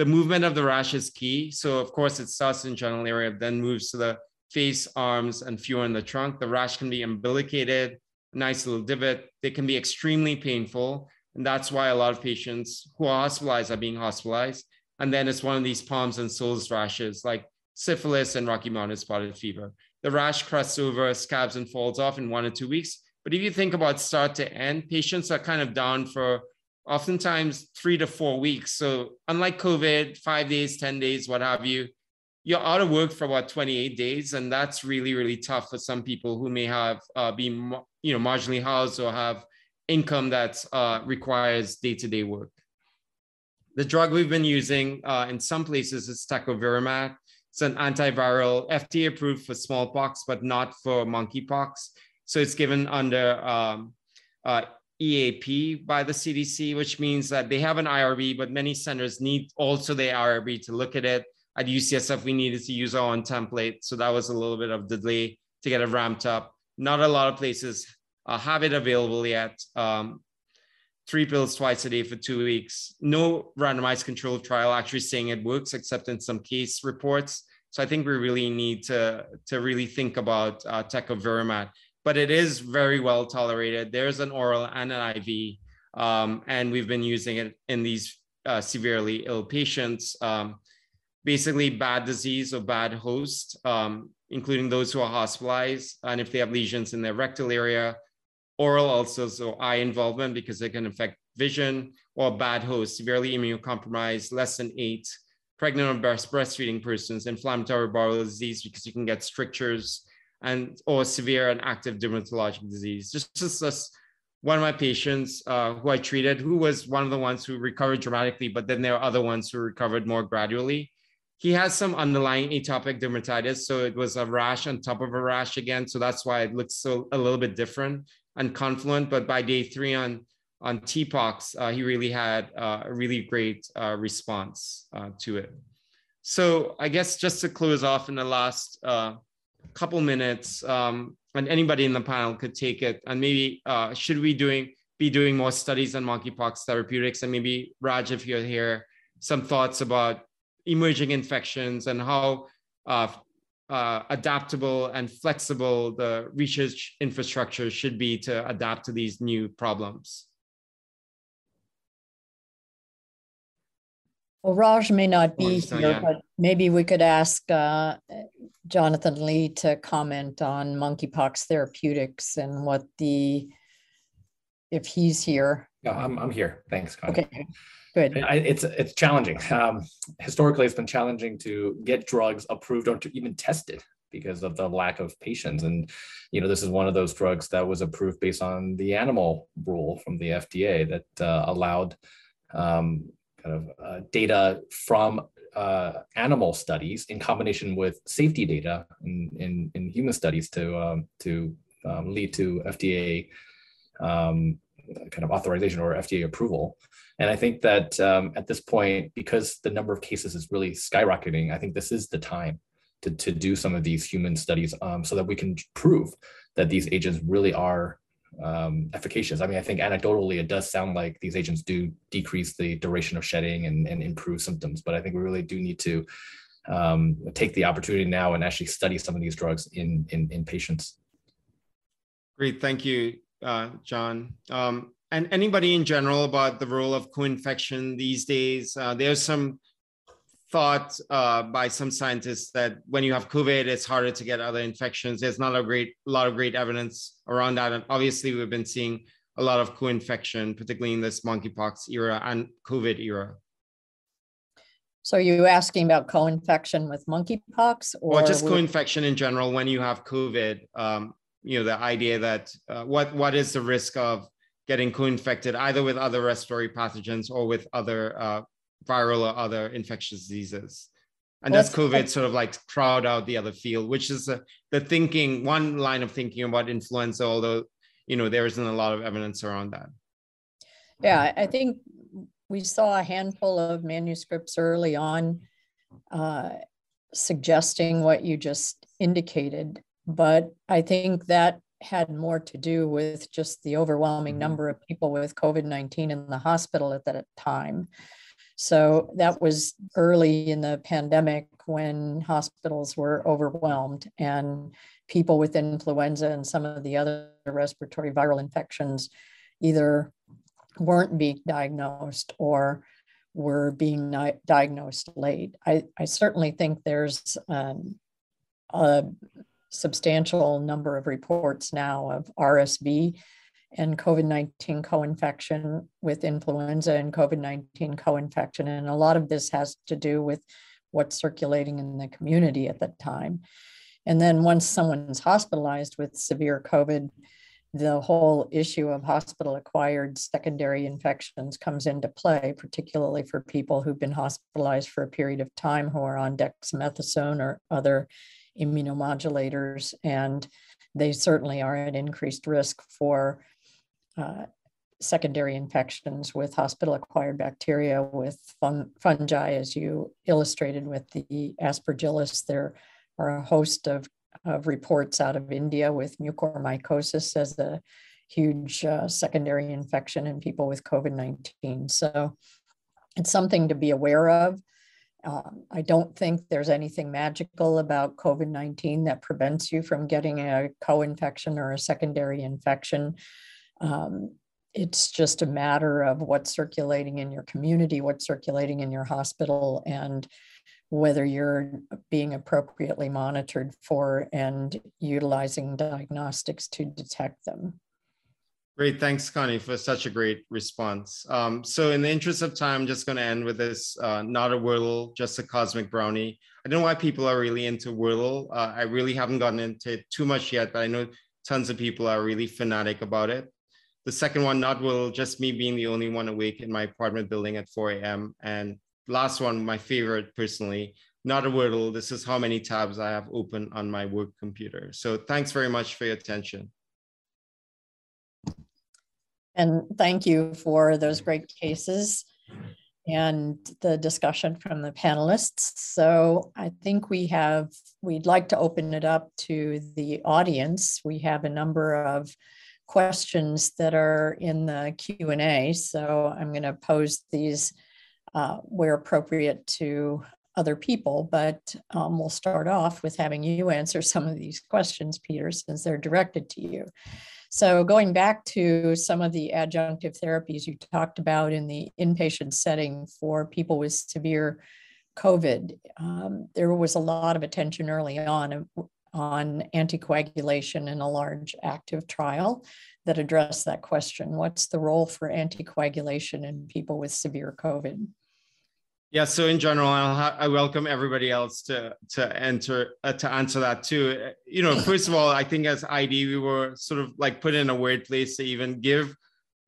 The movement of the rash is key. So of course it starts in general area, then moves to the face, arms, and fewer in the trunk. The rash can be umbilicated, nice little divot. They can be extremely painful. And that's why a lot of patients who are hospitalized are being hospitalized. And then it's one of these palms and soles rashes like syphilis and Rocky Mountain spotted fever. The rash crests over, scabs, and falls off in one or two weeks. But if you think about start to end, patients are kind of down for oftentimes three to four weeks. So unlike COVID, five days, 10 days, what have you, you're out of work for about 28 days. And that's really, really tough for some people who may have uh, been, you know, marginally housed or have income that uh, requires day-to-day work. The drug we've been using uh, in some places is tecovirimat. It's an antiviral, FDA approved for smallpox, but not for monkeypox. So it's given under um, uh, EAP by the CDC, which means that they have an IRB, but many centers need also the IRB to look at it. At UCSF, we needed to use our own template. So that was a little bit of delay to get it ramped up. Not a lot of places uh, have it available yet. Um, three pills twice a day for two weeks. No randomized controlled trial actually saying it works, except in some case reports. So I think we really need to, to really think about uh, tecovirimat but it is very well tolerated. There's an oral and an IV, um, and we've been using it in these uh, severely ill patients. Um, basically, bad disease or bad host, um, including those who are hospitalized, and if they have lesions in their rectal area, oral ulcers or eye involvement because they can affect vision, or bad host, severely immunocompromised, less than eight, pregnant or breast, breastfeeding persons, inflammatory bowel disease because you can get strictures and or severe and active dermatologic disease. Just, just, just one of my patients uh, who I treated, who was one of the ones who recovered dramatically, but then there are other ones who recovered more gradually. He has some underlying atopic dermatitis, so it was a rash on top of a rash again. So that's why it looks so a little bit different and confluent. But by day three on on TPOXX, uh, he really had uh, a really great uh, response uh, to it. So I guess just to close off in the last uh, couple minutes um, and anybody in the panel could take it and maybe uh, should we doing be doing more studies on monkeypox therapeutics and maybe Raj if you're here some thoughts about emerging infections and how uh, uh, adaptable and flexible the research infrastructure should be to adapt to these new problems. Well, Raj may not be here, but maybe we could ask uh, Jonathan Li to comment on monkeypox therapeutics and what the, if he's here. Yeah, I'm, I'm here. Thanks, Connie. Okay, good. I, it's it's challenging. Um, historically, it's been challenging to get drugs approved or to even tested because of the lack of patients. And you know, this is one of those drugs that was approved based on the animal rule from the FDA that uh, allowed um, kind of uh, data from uh, animal studies in combination with safety data in, in, in human studies to, um, to um, lead to FDA um, kind of authorization or FDA approval. And I think that um, at this point, because the number of cases is really skyrocketing, I think this is the time to, to do some of these human studies um, so that we can prove that these agents really are um, efficacious. I mean, I think anecdotally, it does sound like these agents do decrease the duration of shedding and, and improve symptoms, but I think we really do need to um, take the opportunity now and actually study some of these drugs in, in, in patients. Great, thank you, uh, John. Um, and anybody in general about the role of co-infection these days? Uh, there's some thought uh, by some scientists that when you have COVID, it's harder to get other infections. There's not a great lot of great evidence around that, and obviously we've been seeing a lot of co-infection, particularly in this monkeypox era and COVID era. So are you asking about co-infection with monkeypox or, or just co-infection in general when you have COVID? Um, you know, the idea that uh, what what is the risk of getting co-infected either with other respiratory pathogens or with other uh, viral or other infectious diseases? And does COVID sort of like crowd out the other field, which is uh, the thinking, one line of thinking about influenza, although, you know, there isn't a lot of evidence around that. Yeah, I think we saw a handful of manuscripts early on uh, suggesting what you just indicated, but I think that had more to do with just the overwhelming mm-hmm. number of people with COVID 19 in the hospital at that time. So that was early in the pandemic when hospitals were overwhelmed and people with influenza and some of the other respiratory viral infections either weren't being diagnosed or were being diagnosed late. I, I certainly think there's um, a substantial number of reports now of RSV and COVID 19 co infection with influenza and COVID 19 co infection. And a lot of this has to do with what's circulating in the community at the time. And then once someone's hospitalized with severe COVID, the whole issue of hospital acquired secondary infections comes into play, particularly for people who've been hospitalized for a period of time who are on dexamethasone or other immunomodulators. And they certainly are at increased risk for uh, secondary infections with hospital acquired bacteria, with fun, fungi, as you illustrated with the aspergillus. There are a host of of reports out of India with mucormycosis as a huge uh, secondary infection in people with COVID 19. So it's something to be aware of. Um, I don't think there's anything magical about COVID 19 that prevents you from getting a co infection or a secondary infection. Um, it's just a matter of what's circulating in your community, what's circulating in your hospital, and whether you're being appropriately monitored for and utilizing diagnostics to detect them. Great, thanks, Connie, for such a great response. Um, so in the interest of time, I'm just gonna end with this, uh, not a Wordle, just a cosmic brownie. I don't know why people are really into Wordle. Uh, I really haven't gotten into it too much yet, but I know tons of people are really fanatic about it. The second one, not will just me being the only one awake in my apartment building at 4 a.m. and last one, my favorite personally, not a Wordle. This is how many tabs I have open on my work computer. So thanks very much for your attention. And thank you for those great cases and the discussion from the panelists. So I think we have, we'd like to open it up to the audience. We have a number of questions that are in the Q&A. So I'm gonna pose these uh, where appropriate to other people. But um, we'll start off with having you answer some of these questions, Peter, since they're directed to you. So going back to some of the adjunctive therapies you talked about in the inpatient setting for people with severe COVID, um, there was a lot of attention early on on anticoagulation in a large ACTIV trial that addressed that question. What's the role for anticoagulation in people with severe COVID? Yeah, so in general, I welcome everybody else to to enter uh, to answer that too. You know, first of all, I think as ID, we were sort of like put in a weird place to even give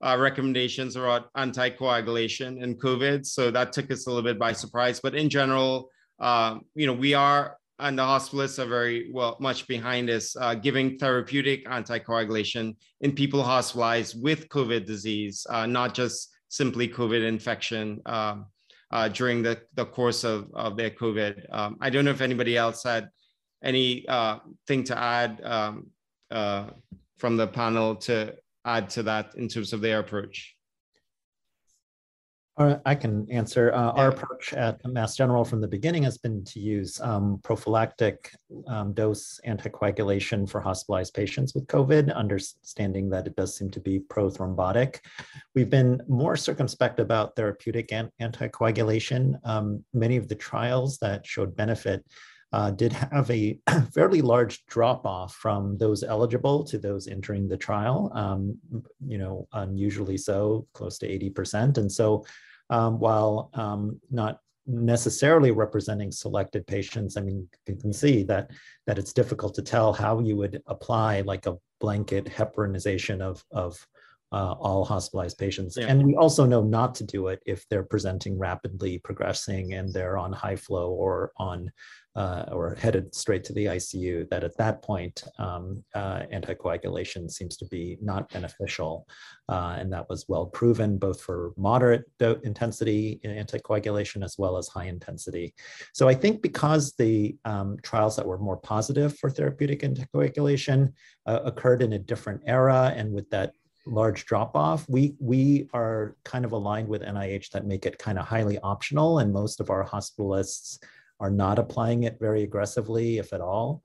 uh, recommendations about anticoagulation in COVID. So that took us a little bit by surprise. But in general, uh, you know, we are and the hospitalists are very well much behind us, uh, giving therapeutic anticoagulation in people hospitalized with COVID disease, uh, not just simply COVID infection. Um, uh, during the, the course of, of their COVID. Um, I don't know if anybody else had any uh, thing to add um, uh, from the panel to add to that in terms of their approach. Uh, I can answer. Uh, our approach at Mass General from the beginning has been to use um, prophylactic um, dose anticoagulation for hospitalized patients with COVID, understanding that it does seem to be prothrombotic. We've been more circumspect about therapeutic anticoagulation. Um, many of the trials that showed benefit uh, did have a *clears throat* fairly large drop off from those eligible to those entering the trial, um, you know, unusually so, close to 80%. And so um, while um, not necessarily representing selected patients, I mean, you can see that, that it's difficult to tell how you would apply like a blanket heparinization of, of uh, all hospitalized patients. Yeah. And we also know not to do it if they're presenting rapidly progressing and they're on high flow or on uh, or headed straight to the ICU, that at that point, um, uh, anticoagulation seems to be not beneficial. Uh, and that was well proven both for moderate intensity in anticoagulation as well as high intensity. So I think because the um, trials that were more positive for therapeutic anticoagulation uh, occurred in a different era and with that large drop off. We we are kind of aligned with NIH that make it kind of highly optional, and most of our hospitalists are not applying it very aggressively, if at all.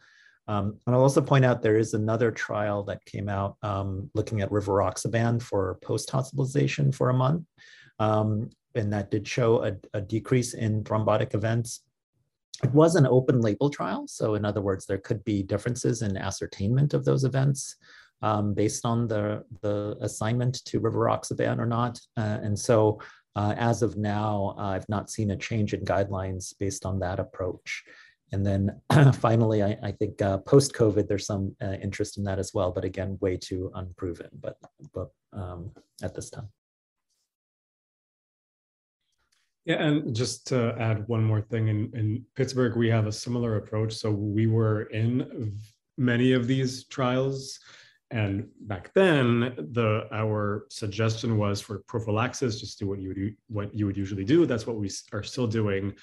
Um, and I'll also point out there is another trial that came out um, looking at rivaroxaban for post-hospitalization for a month. Um, and that did show a, a, decrease in thrombotic events. It was an open label trial. So in other words, there could be differences in ascertainment of those events um, based on the, the assignment to rivaroxaban or not. Uh, and so uh, as of now, uh, I've not seen a change in guidelines based on that approach. And then *clears throat* finally, I, I think uh, post-COVID, there's some uh, interest in that as well, but again, way too unproven, but, but um, at this time. Yeah, and just to add one more thing, in, in Pittsburgh, we have a similar approach. So we were in many of these trials and back then, the our suggestion was for prophylaxis, just do what you would what you would usually do. That's what we are still doing.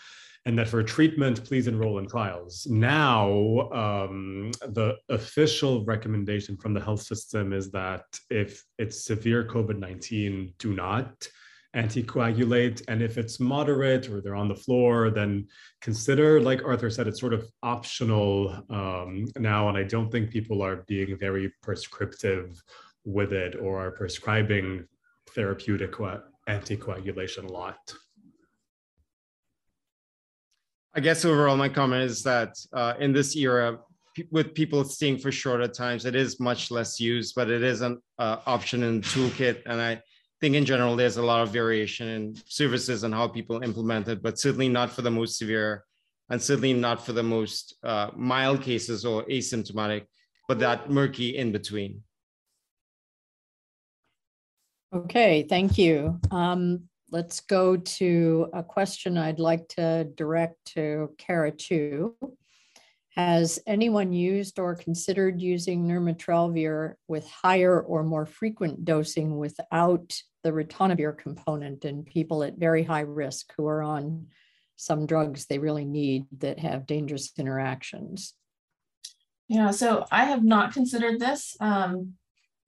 And that for treatment, please enroll in trials. Now, um, the official recommendation from the health system is that if it's severe COVID 19, do not anticoagulate. And if it's moderate or they're on the floor, then consider, like Arthur said, it's sort of optional um, now. And I don't think people are being very prescriptive with it or are prescribing therapeutic anticoagulation a lot. I guess overall, my comment is that uh, in this era, with people staying for shorter times, it is much less used, but it is an uh, option in the toolkit. And I think in general, there's a lot of variation in services and how people implement it, but certainly not for the most severe and certainly not for the most uh, mild cases or asymptomatic, but that murky in between. Okay, thank you. Um, let's go to a question I'd like to direct to Kara Chew. Has anyone used or considered using nirmatrelvir with higher or more frequent dosing without the ritonavir component in people at very high risk who are on some drugs they really need that have dangerous interactions? Yeah, so I have not considered this. Um,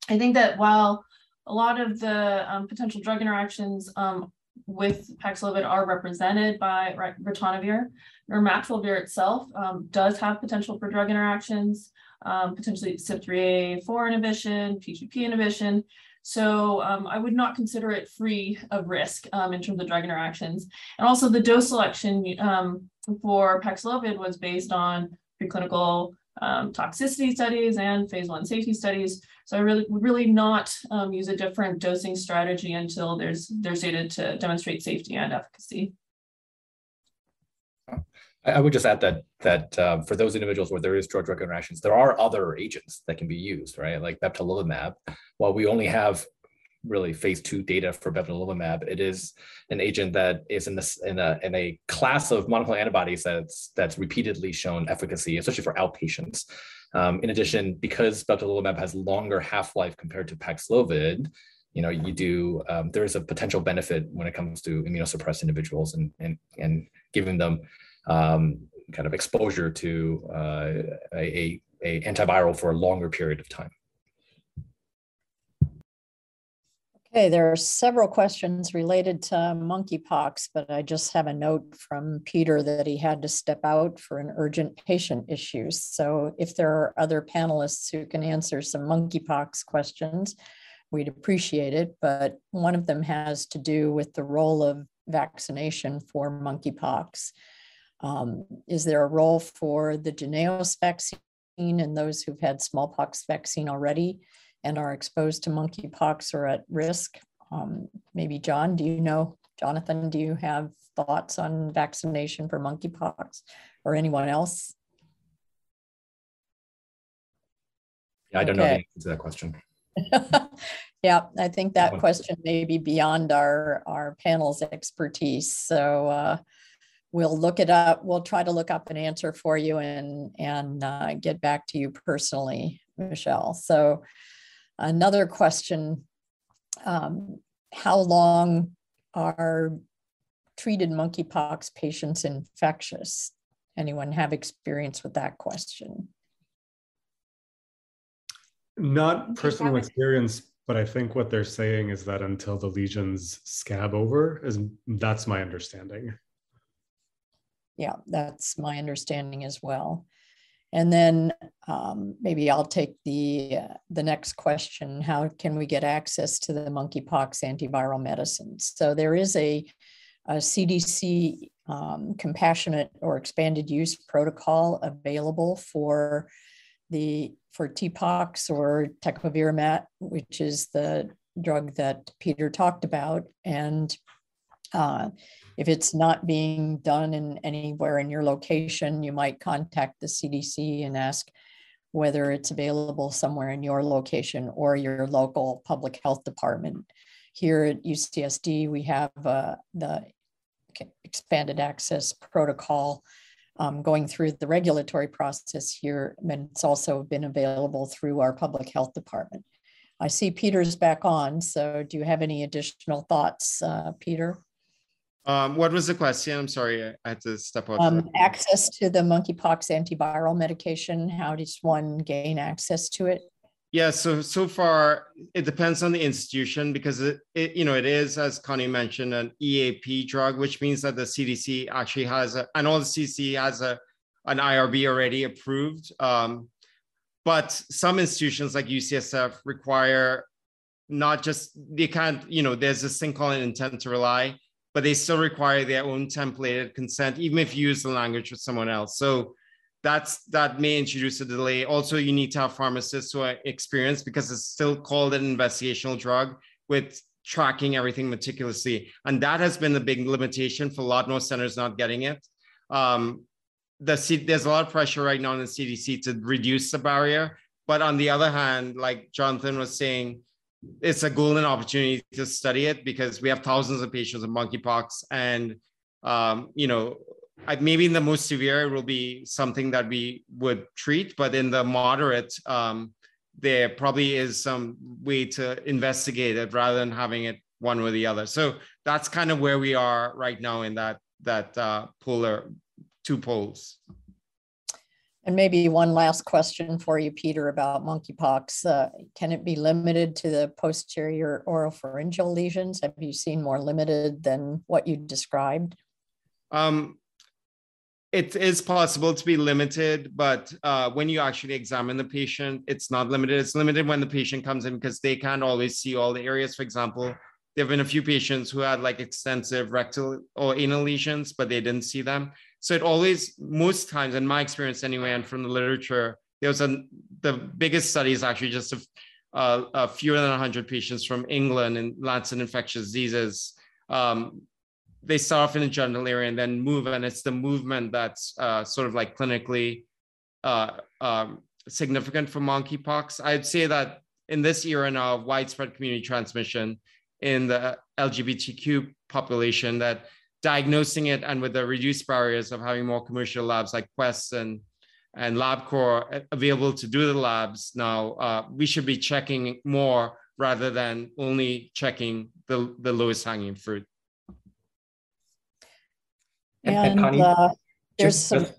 I think that while a lot of the um, potential drug interactions um, with Paxlovid are represented by ritonavir. Nirmatrelvir itself um, does have potential for drug interactions, um, potentially CYP3A4 inhibition, P2P inhibition. So um, I would not consider it free of risk um, in terms of drug interactions. And also the dose selection um, for Paxlovid was based on preclinical um, toxicity studies and phase one safety studies. So I really would really not use a different dosing strategy until there's there's data to demonstrate safety and efficacy. I would just add that that uh, for those individuals where there is drug-drug interactions, there are other agents that can be used, right? Like bebtelovimab. While we only have really phase two data for bebtelovimab. It is an agent that is in this in a in a class of monoclonal antibodies that's that's repeatedly shown efficacy, especially for outpatients. Um, in addition, because bebtelovimab has longer half life compared to Paxlovid, you know, you do um, there is a potential benefit when it comes to immunosuppressed individuals and and and giving them um, kind of exposure to uh, a, a antiviral for a longer period of time. Okay, there are several questions related to monkeypox, but I just have a note from Peter that he had to step out for an urgent patient issue. So if there are other panelists who can answer some monkeypox questions, we'd appreciate it. But one of them has to do with the role of vaccination for monkeypox. Um, is there a role for the Jynneos vaccine in those who've had smallpox vaccine already? and are exposed to monkeypox or at risk. Um, maybe John, do you know, Jonathan, do you have thoughts on vaccination for monkeypox or anyone else? Yeah, I don't okay. know the answer to that question. *laughs* yeah, I think that question may be beyond our, our panel's expertise. So uh, we'll look it up. We'll try to look up an answer for you and, and uh, get back to you personally, Michelle. So Another question, um, how long are treated monkeypox patients infectious? Anyone have experience with that question? Not personal experience, but I think what they're saying is that until the lesions scab over, is that's my understanding. Yeah, that's my understanding as well. And then um, maybe I'll take the uh, the next question: How can we get access to the monkeypox antiviral medicines? So there is a, a CDC um, compassionate or expanded use protocol available for the for TPOXX or tecovirimat, which is the drug that Peter talked about, and uh, if it's not being done in anywhere in your location, you might contact the CDC and ask whether it's available somewhere in your location or your local public health department. Here at UCSD, we have uh, the expanded access protocol um, going through the regulatory process here, and it's also been available through our public health department. I see Peter's back on, so do you have any additional thoughts, uh, Peter? Um, what was the question? I'm sorry, I had to step out. Um, access to the monkeypox antiviral medication. How does one gain access to it? Yeah, so so far it depends on the institution because it, it you know it is as Connie mentioned an EAP drug, which means that the CDC actually has a and all the CDC has a an IRB already approved. Um, but some institutions like UCSF require not just they can't you know there's this thing called an intent to rely but they still require their own templated consent, even if you use the language with someone else. So that's that may introduce a delay. Also, you need to have pharmacists who are experienced because it's still called an investigational drug with tracking everything meticulously. And that has been the big limitation for a lot more centers not getting it. Um, the C- there's a lot of pressure right now on the CDC to reduce the barrier. But on the other hand, like Jonathan was saying, it's a golden opportunity to study it because we have thousands of patients with monkeypox and um, you know maybe in the most severe it will be something that we would treat but in the moderate um, there probably is some way to investigate it rather than having it one or the other so that's kind of where we are right now in that that uh, polar two poles and maybe one last question for you, Peter, about monkeypox. Uh, can it be limited to the posterior oropharyngeal lesions? Have you seen more limited than what you described? Um, it is possible to be limited, but uh, when you actually examine the patient, it's not limited. It's limited when the patient comes in because they can't always see all the areas. For example, there have been a few patients who had like extensive rectal or anal lesions, but they didn't see them. So it always, most times, in my experience anyway, and from the literature, there was a the biggest study is actually just a, a fewer than 100 patients from England in Lancet Infectious Diseases. Um, they start off in the genital area and then move, and it's the movement that's uh, sort of like clinically uh, um, significant for monkeypox. I'd say that in this era now of widespread community transmission in the LGBTQ population, that diagnosing it and with the reduced barriers of having more commercial labs like Quest and and LabCorp available to do the labs now, uh, we should be checking more rather than only checking the, the lowest hanging fruit. And, and Connie, uh, there's just, some. Just,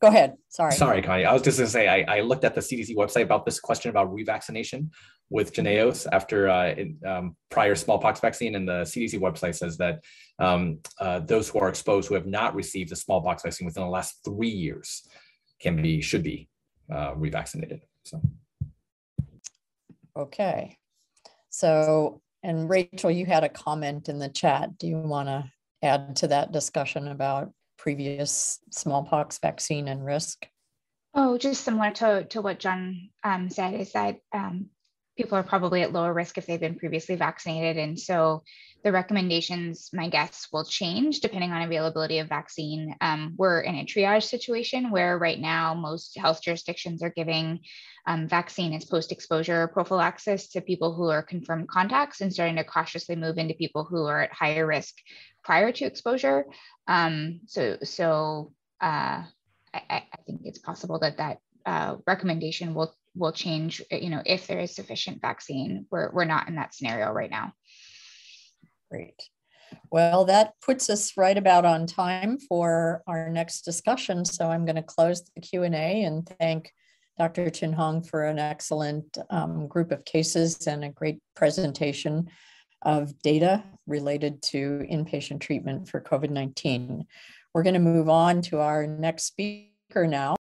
Go ahead. Sorry. Sorry, Connie. I was just going to say, I, I looked at the CDC website about this question about revaccination with Jynneos after uh, in, um, prior smallpox vaccine. And the CDC website says that um, uh, those who are exposed who have not received a smallpox vaccine within the last three years can be, should be uh, revaccinated. So. Okay. So, and Rachel, you had a comment in the chat. Do you want to add to that discussion about previous smallpox vaccine and risk? Oh, just similar to, to what John um, said, is that um, people are probably at lower risk if they've been previously vaccinated. And so the recommendations, my guess, will change depending on availability of vaccine. Um, we're in a triage situation where right now most health jurisdictions are giving um, vaccine as post-exposure prophylaxis to people who are confirmed contacts and starting to cautiously move into people who are at higher risk prior to exposure. Um, so, so uh, I, I, think it's possible that that uh, recommendation will will change. You know, if there is sufficient vaccine, we're we're not in that scenario right now. Great. Well, that puts us right about on time for our next discussion. So I'm going to close the Q&A and thank Dr. Chin Hong for an excellent um, group of cases and a great presentation of data related to inpatient treatment for COVID-19. We're going to move on to our next speaker now.